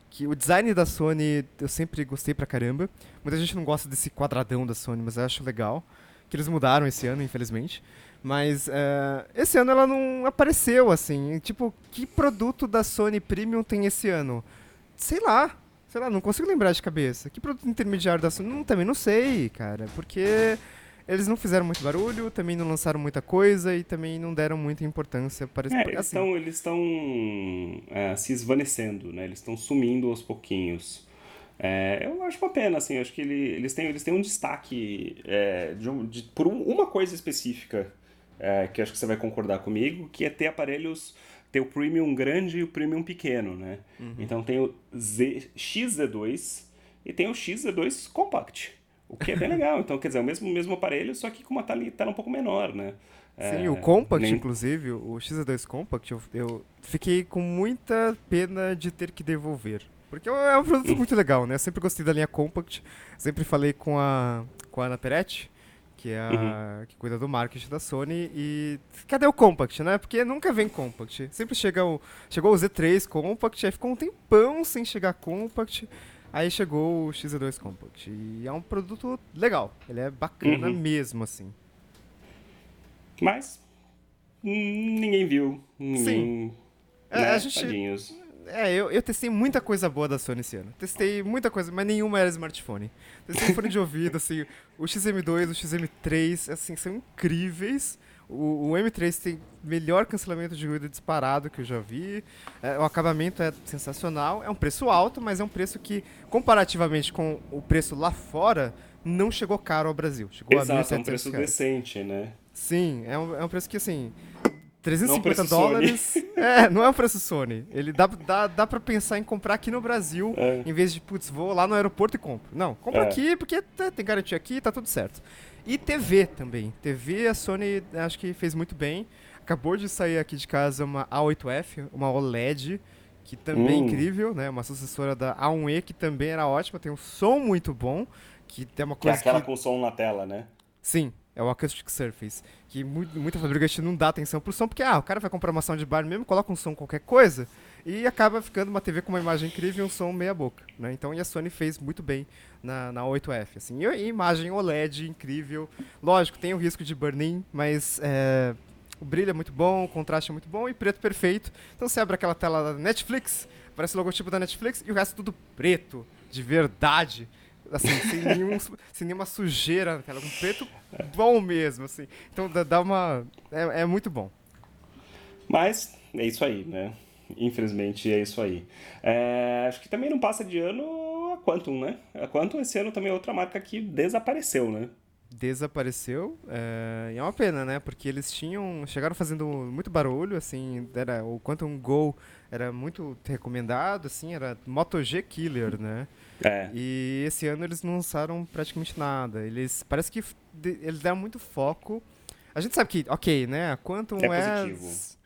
[SPEAKER 2] Que o design da Sony eu sempre gostei pra caramba. Muita gente não gosta desse quadradão da Sony, mas eu acho legal. Que eles mudaram esse ano, infelizmente. Mas uh, esse ano ela não apareceu, assim. Tipo, que produto da Sony Premium tem esse ano? Sei lá. Sei lá, não consigo lembrar de cabeça. Que produto intermediário da Sony? Não, também não sei, cara. Porque eles não fizeram muito barulho, também não lançaram muita coisa e também não deram muita importância para
[SPEAKER 1] esse é, assim. Eles estão é, se esvanecendo, né? Eles estão sumindo aos pouquinhos. É, eu acho uma pena, assim, acho que ele, eles, têm, eles têm um destaque é, de, de, por um, uma coisa específica é, que acho que você vai concordar comigo, que é ter aparelhos, ter o premium grande e o premium pequeno, né? Uhum. Então tem o Z, XZ2 e tem o XZ2 Compact, o que é bem legal. Então, quer dizer, é o mesmo, mesmo aparelho, só que com uma tela, tela um pouco menor, né?
[SPEAKER 2] Sim, é, o Compact, nem... inclusive, o XZ2 Compact, eu, eu fiquei com muita pena de ter que devolver. Porque é um produto muito legal, né? Eu sempre gostei da linha Compact, sempre falei com a, com a Ana Peretti, que é a uhum. que cuida do marketing da Sony. E cadê o Compact, né? Porque nunca vem Compact. Sempre chega o chegou o Z3 Compact, aí ficou um tempão sem chegar Compact. Aí chegou o XZ2 Compact. E é um produto legal. Ele é bacana uhum. mesmo, assim.
[SPEAKER 1] Mas ninguém viu. Ninguém, Sim. É, né? a gente, Tadinhos.
[SPEAKER 2] É, eu, eu testei muita coisa boa da Sony esse ano. Testei muita coisa, mas nenhuma era smartphone. Testei fone de ouvido, assim, o XM2, o XM3, assim, são incríveis. O, o M3 tem melhor cancelamento de ruído disparado que eu já vi. É, o acabamento é sensacional. É um preço alto, mas é um preço que, comparativamente com o preço lá fora, não chegou caro ao Brasil. Chegou
[SPEAKER 1] Exato, a é um preço reais. decente, né?
[SPEAKER 2] Sim, é um, é um preço que, assim, 350 não é dólares. É, não é um preço Sony. Ele dá, dá, dá pra pensar em comprar aqui no Brasil, é. em vez de, putz, vou lá no aeroporto e compro. Não, compra é. aqui porque tem garantia aqui tá tudo certo. E TV também. TV a Sony acho que fez muito bem. Acabou de sair aqui de casa uma A8F, uma OLED, que também é hum. é incrível, né? Uma sucessora da A1E, que também era ótima, tem um som muito bom. Que tem uma coisa.
[SPEAKER 1] Que é aquela
[SPEAKER 2] que...
[SPEAKER 1] com som na tela, né?
[SPEAKER 2] Sim, é o Acoustic Surface. Que muito, muita fabricante não dá atenção pro som, porque ah, o cara vai comprar uma soundbar mesmo, coloca um som qualquer coisa, e acaba ficando uma TV com uma imagem incrível e um som meia boca, né? Então, a Sony fez muito bem na, na 8F, assim. E, e imagem OLED incrível. Lógico, tem o risco de burn-in, mas é, o brilho é muito bom, o contraste é muito bom e preto perfeito. Então você abre aquela tela da Netflix, parece o logotipo da Netflix e o resto tudo preto, de verdade. Assim, sem, nenhum, sem nenhuma sujeira na tela, um preto bom mesmo, assim. Então dá uma. É, é muito bom.
[SPEAKER 1] Mas é isso aí, né? Infelizmente é isso aí. É, acho que também não passa de ano a Quantum, né? A Quantum esse ano também é outra marca que desapareceu, né?
[SPEAKER 2] Desapareceu. É, e é uma pena, né? Porque eles tinham. Chegaram fazendo muito barulho, assim. Era, o Quantum Go era muito recomendado, assim. Era Moto G Killer, né?
[SPEAKER 1] É.
[SPEAKER 2] E esse ano eles não lançaram praticamente nada. Eles. Parece que eles deram muito foco. A gente sabe que, ok, né? A Quantum é. é positivo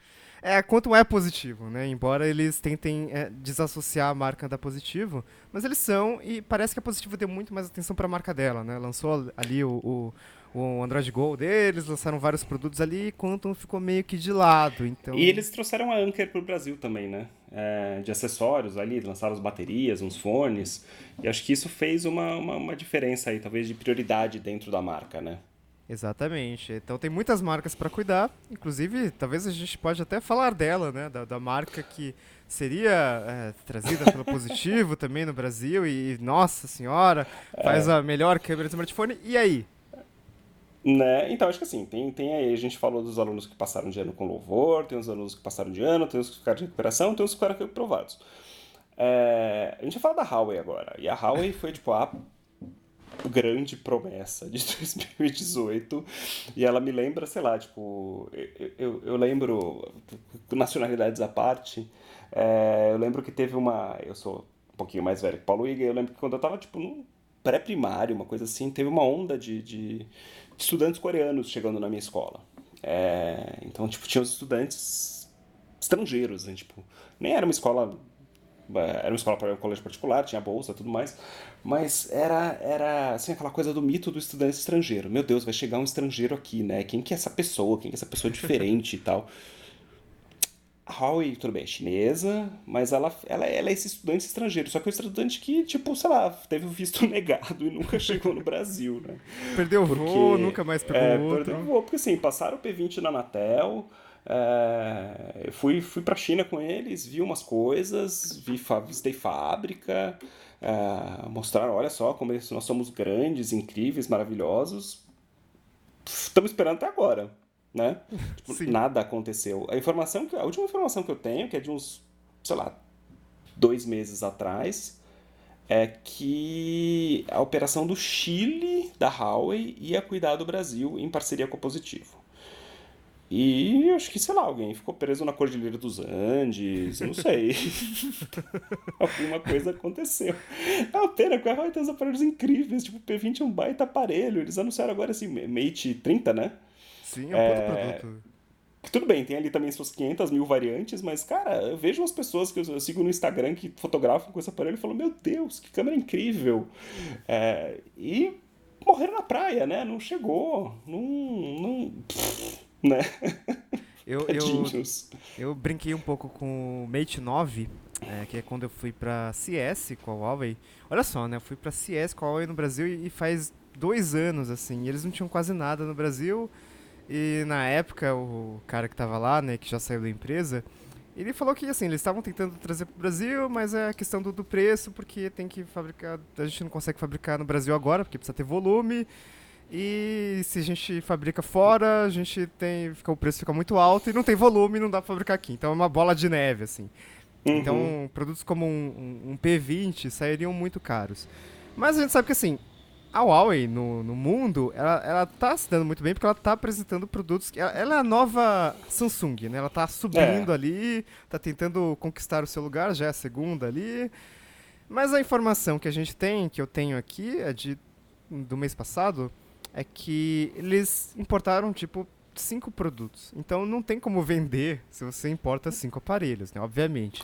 [SPEAKER 2] é, quanto é positivo, né? Embora eles tentem é, desassociar a marca da Positivo, mas eles são, e parece que a Positivo deu muito mais atenção para a marca dela, né? Lançou ali o, o, o, Android Go deles, lançaram vários produtos ali, e Quantum ficou meio que de lado, então...
[SPEAKER 1] E eles trouxeram a Anker para o Brasil também, né? É, de acessórios ali, lançaram as baterias, uns fones, e acho que isso fez uma, uma, uma diferença aí, talvez de prioridade dentro da marca, né?
[SPEAKER 2] Exatamente. Então tem muitas marcas para cuidar. Inclusive, talvez a gente pode até falar dela, né? Da, da marca que seria é, trazida pelo Positivo também no Brasil e, nossa senhora, faz é. a melhor câmera de smartphone. E aí?
[SPEAKER 1] Né? Então, acho que assim, tem, tem aí, a gente falou dos alunos que passaram de ano com louvor, tem os alunos que passaram de ano, tem os que ficaram de recuperação, tem os que ficaram reprovados. É, a gente vai falar da Huawei agora. E a Huawei foi, tipo, a grande promessa de 2018. E ela me lembra, sei lá, tipo, eu, eu, eu lembro, nacionalidades à parte, é, eu lembro que teve uma. Eu sou um pouquinho mais velho que Paulo Iga, eu lembro que quando eu tava, tipo, num pré-primário, uma coisa assim, teve uma onda de, de, de estudantes coreanos chegando na minha escola. É, então, tipo, tinha os estudantes estrangeiros, né? Tipo, nem era uma escola era uma escola para um colégio particular, tinha bolsa tudo mais, mas era, era assim, aquela coisa do mito do estudante estrangeiro. Meu Deus, vai chegar um estrangeiro aqui, né? Quem que é essa pessoa? Quem que é essa pessoa diferente e tal? A Huawei, tudo bem, é chinesa, mas ela, ela, ela é esse estudante estrangeiro. Só que é um estudante que, tipo, sei lá, teve o visto negado e nunca chegou no Brasil, né?
[SPEAKER 2] Perdeu o voo, nunca mais pegou é, outro.
[SPEAKER 1] Perdeu o voo, porque assim, passaram o P20 na Anatel, é, fui fui para a China com eles, vi umas coisas, vi, visitei fábrica, é, mostraram, olha só como nós somos grandes, incríveis, maravilhosos. Estamos esperando até agora, né? Tipo, nada aconteceu. A informação que, a última informação que eu tenho, que é de uns, sei lá, dois meses atrás, é que a operação do Chile da Huawei ia cuidar do Brasil em parceria com o Positivo. E acho que, sei lá, alguém ficou preso na Cordilheira dos Andes, não sei. Alguma coisa aconteceu. É uma pena que a Huawei tem uns aparelhos incríveis, tipo, o P20 é um baita aparelho. Eles anunciaram agora esse Mate 30, né?
[SPEAKER 2] Sim, é um é... produto.
[SPEAKER 1] Tudo bem, tem ali também suas 500 mil variantes, mas, cara, eu vejo umas pessoas que eu sigo no Instagram que fotografam com esse aparelho e falam: Meu Deus, que câmera incrível! É... E morreram na praia, né? Não chegou. Não. não né?
[SPEAKER 2] Eu, eu, eu brinquei um pouco com o Mate 9, é, que é quando eu fui pra CS com a Huawei. Olha só, né? Eu fui pra CS com a Huawei no Brasil e, e faz dois anos, assim. Eles não tinham quase nada no Brasil. E na época, o cara que tava lá, né, que já saiu da empresa, ele falou que assim, eles estavam tentando trazer para o Brasil, mas é a questão do, do, preço, porque tem que fabricar. A gente não consegue fabricar no Brasil agora, porque precisa ter volume. E se a gente fabrica fora, a gente tem. Fica, o preço fica muito alto e não tem volume, não dá pra fabricar aqui. Então é uma bola de neve, assim. Uhum. Então, produtos como um, um, um, P20 sairiam muito caros. Mas a gente sabe que assim, a Huawei no, no mundo, ela, ela tá se dando muito bem porque ela tá apresentando produtos. Ela, ela é a nova Samsung, né? Ela tá subindo é. ali, tá tentando conquistar o seu lugar, já é a segunda ali. Mas a informação que a gente tem, que eu tenho aqui, é de do mês passado, é que eles importaram, tipo, cinco produtos. Então não tem como vender se você importa cinco aparelhos, né? Obviamente.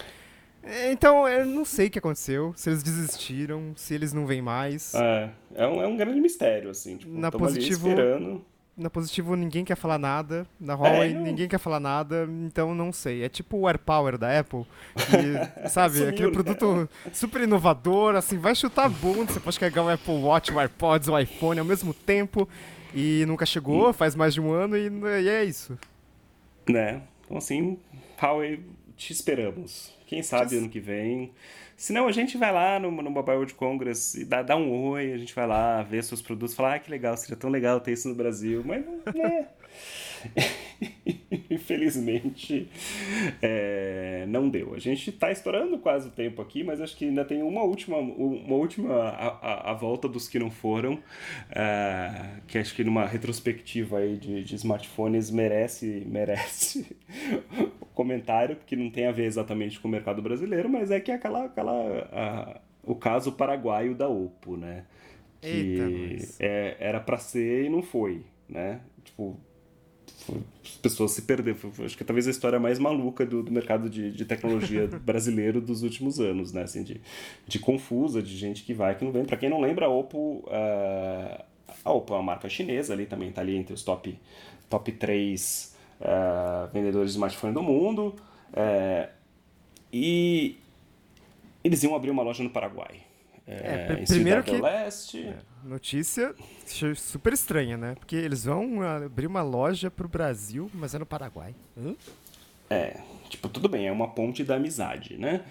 [SPEAKER 2] Então, eu não sei o que aconteceu, se eles desistiram, se eles não vêm mais.
[SPEAKER 1] É, é um, é um grande mistério, assim. Tipo,
[SPEAKER 2] na positivo, esperando. Na positivo, ninguém quer falar nada. Na Huawei, é, ninguém quer falar nada. Então, não sei. É tipo o AirPower da Apple. Que, sabe, Sumiu, aquele né? produto super inovador, assim, vai chutar a bunda. Você pode carregar o Apple Watch, o AirPods, o iPhone ao mesmo tempo. E nunca chegou, faz mais de um ano e, e é isso.
[SPEAKER 1] Né? Então, assim, Huawei, te esperamos. Quem sabe ano que vem. Se não, a gente vai lá no, no Mobile World Congress e dá, dá um oi, a gente vai lá ver seus produtos, falar, ah, que legal, seria tão legal ter isso no Brasil. Mas, é. Infelizmente, é, não deu. A gente está estourando quase o tempo aqui, mas acho que ainda tem uma última, uma última a, a, a volta dos que não foram, é, que acho que numa retrospectiva aí de, de smartphones merece, merece comentário, porque não tem a ver exatamente com o mercado brasileiro, mas é que é aquela, aquela a, o caso paraguaio da Oppo, né? Que Eita, é, era para ser e não foi, né? Tipo, as pessoas se perderam. Acho que é talvez a história mais maluca do, do mercado de, de tecnologia brasileiro dos últimos anos, né? Assim, de, de confusa, de gente que vai, que não vem. Para quem não lembra, a Oppo, uh, a Oppo é uma marca chinesa ali, também está ali entre os top, top 3 eh, vendedores de smartphone do mundo. Uh, e eles iam abrir uma loja no Paraguai.
[SPEAKER 2] É, é primeiro que Leste. É, notícia super estranha, né? Porque eles vão abrir uma loja pro Brasil, mas é no Paraguai. Hã?
[SPEAKER 1] É, tipo, tudo bem, é uma ponte da amizade, né?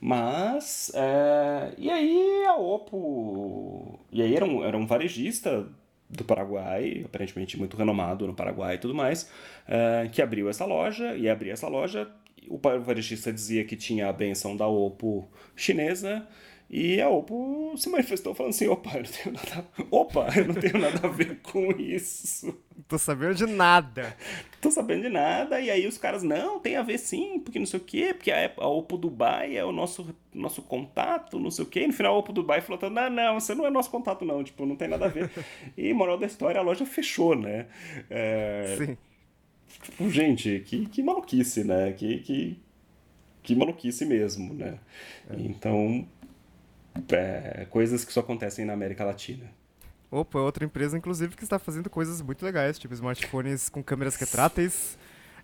[SPEAKER 1] Mas, é, e aí a Oppo, e aí era um, era um varejista do Paraguai, aparentemente muito renomado no Paraguai e tudo mais, é, que abriu essa loja, e abriu essa loja, o varejista dizia que tinha a benção da Oppo chinesa, e a Oppo se manifestou falando assim: opa, eu não tenho nada, opa, eu não tenho nada a ver com isso.
[SPEAKER 2] Tô sabendo de nada.
[SPEAKER 1] Tô sabendo de nada. E aí os caras, não, tem a ver sim, porque não sei o quê, porque a, a Oppo Dubai é o nosso, nosso contato, não sei o quê. E no final a Oppo Dubai falou: não, não, você não é nosso contato, não, tipo, não tem nada a ver. e moral da história, a loja fechou, né? É, sim. Tipo, gente, que, que maluquice, né? Que, que, que maluquice mesmo, né? É. Então, é, coisas que só acontecem na América Latina.
[SPEAKER 2] Opa, é outra empresa, inclusive, que está fazendo coisas muito legais, tipo smartphones com câmeras retráteis.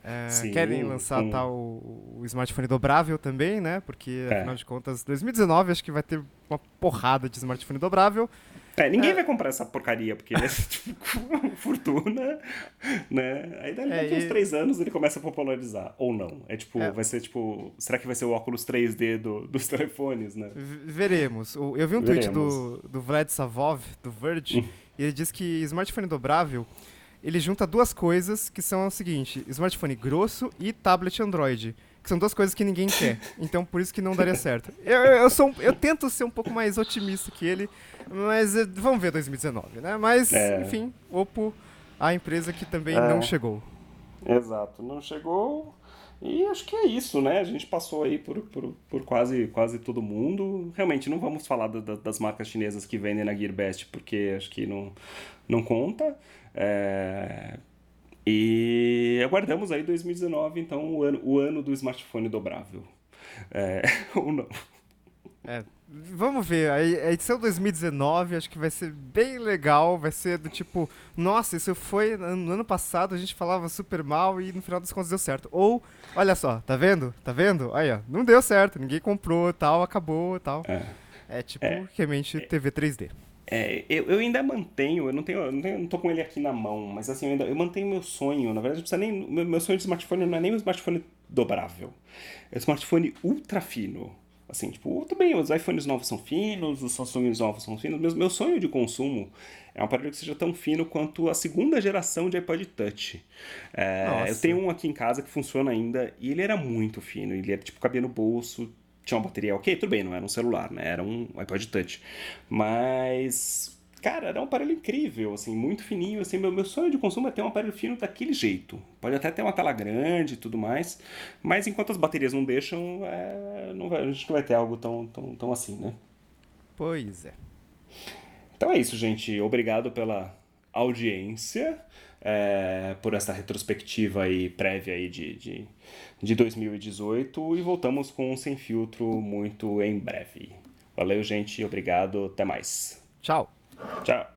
[SPEAKER 2] É, Sim, querem lançar um... tal o smartphone dobrável também, né? Porque, é. afinal de contas, 2019 acho que vai ter uma porrada de smartphone dobrável.
[SPEAKER 1] É, ninguém é. vai comprar essa porcaria, porque ele é tipo fortuna, né? Aí daqui é, uns e... três anos ele começa a popularizar, ou não. É tipo, é. vai ser tipo, será que vai ser o óculos 3D do, dos telefones, né?
[SPEAKER 2] Veremos. Eu vi um Veremos. tweet do, do Vlad Savov, do Verge, hum. e ele diz que smartphone dobrável, ele junta duas coisas que são o seguinte, smartphone grosso e tablet Android que são duas coisas que ninguém quer. Então por isso que não daria certo. Eu, eu, sou, eu tento ser um pouco mais otimista que ele, mas eh, vamos ver 2019, né? Mas, é. enfim, Oppo, a empresa que também é. não chegou.
[SPEAKER 1] Exato, não chegou. E acho que é isso, né? A gente passou aí por, por, por quase, quase todo mundo. Realmente, não vamos falar da, das marcas chinesas que vendem na Gearbest, porque acho que não, não conta. É, e aguardamos aí 2019, então, o ano, o ano do smartphone dobrável. É, ou não.
[SPEAKER 2] É, vamos ver, a edição 2019 acho que vai ser bem legal, vai ser do tipo, nossa, isso foi no ano passado, a gente falava super mal e no final das contas deu certo. Ou, olha só, tá vendo? Tá vendo? Aí, ó, não deu certo, ninguém comprou, tal, acabou, tal. É, é tipo, é, realmente TV 3D.
[SPEAKER 1] É, eu, eu ainda mantenho, eu não tenho, eu não tenho, não tô com ele aqui na mão, mas assim, eu, ainda, eu mantenho meu sonho. Na verdade, não precisa nem, meu, meu sonho de smartphone não é nem um smartphone dobrável. É um smartphone ultra fino. Assim, tipo, tudo bem, os iPhones novos são finos, os Samsungs novos são finos, mas meu sonho de consumo é um aparelho que seja tão fino quanto a segunda geração de iPod Touch. É, eu tenho um aqui em casa que funciona ainda e ele era muito fino, ele era tipo cabia no bolso, tinha uma bateria ok, tudo bem, não era um celular, né? Era um iPod Touch. Mas Cara, era um aparelho incrível, assim, muito fininho, assim, meu, meu sonho de consumo é ter um aparelho fino daquele jeito. Pode até ter uma tela grande e tudo mais, mas enquanto as baterias não deixam, é, não vai, a gente não vai ter algo tão, tão, tão assim, né?
[SPEAKER 2] Pois é.
[SPEAKER 1] Então é isso, gente. Obrigado pela audiência, é, por essa retrospectiva aí prévia aí de, de, de 2018 e voltamos com um Sem Filtro muito em breve. Valeu, gente. Obrigado. Até mais.
[SPEAKER 2] Tchau.
[SPEAKER 1] Ciao.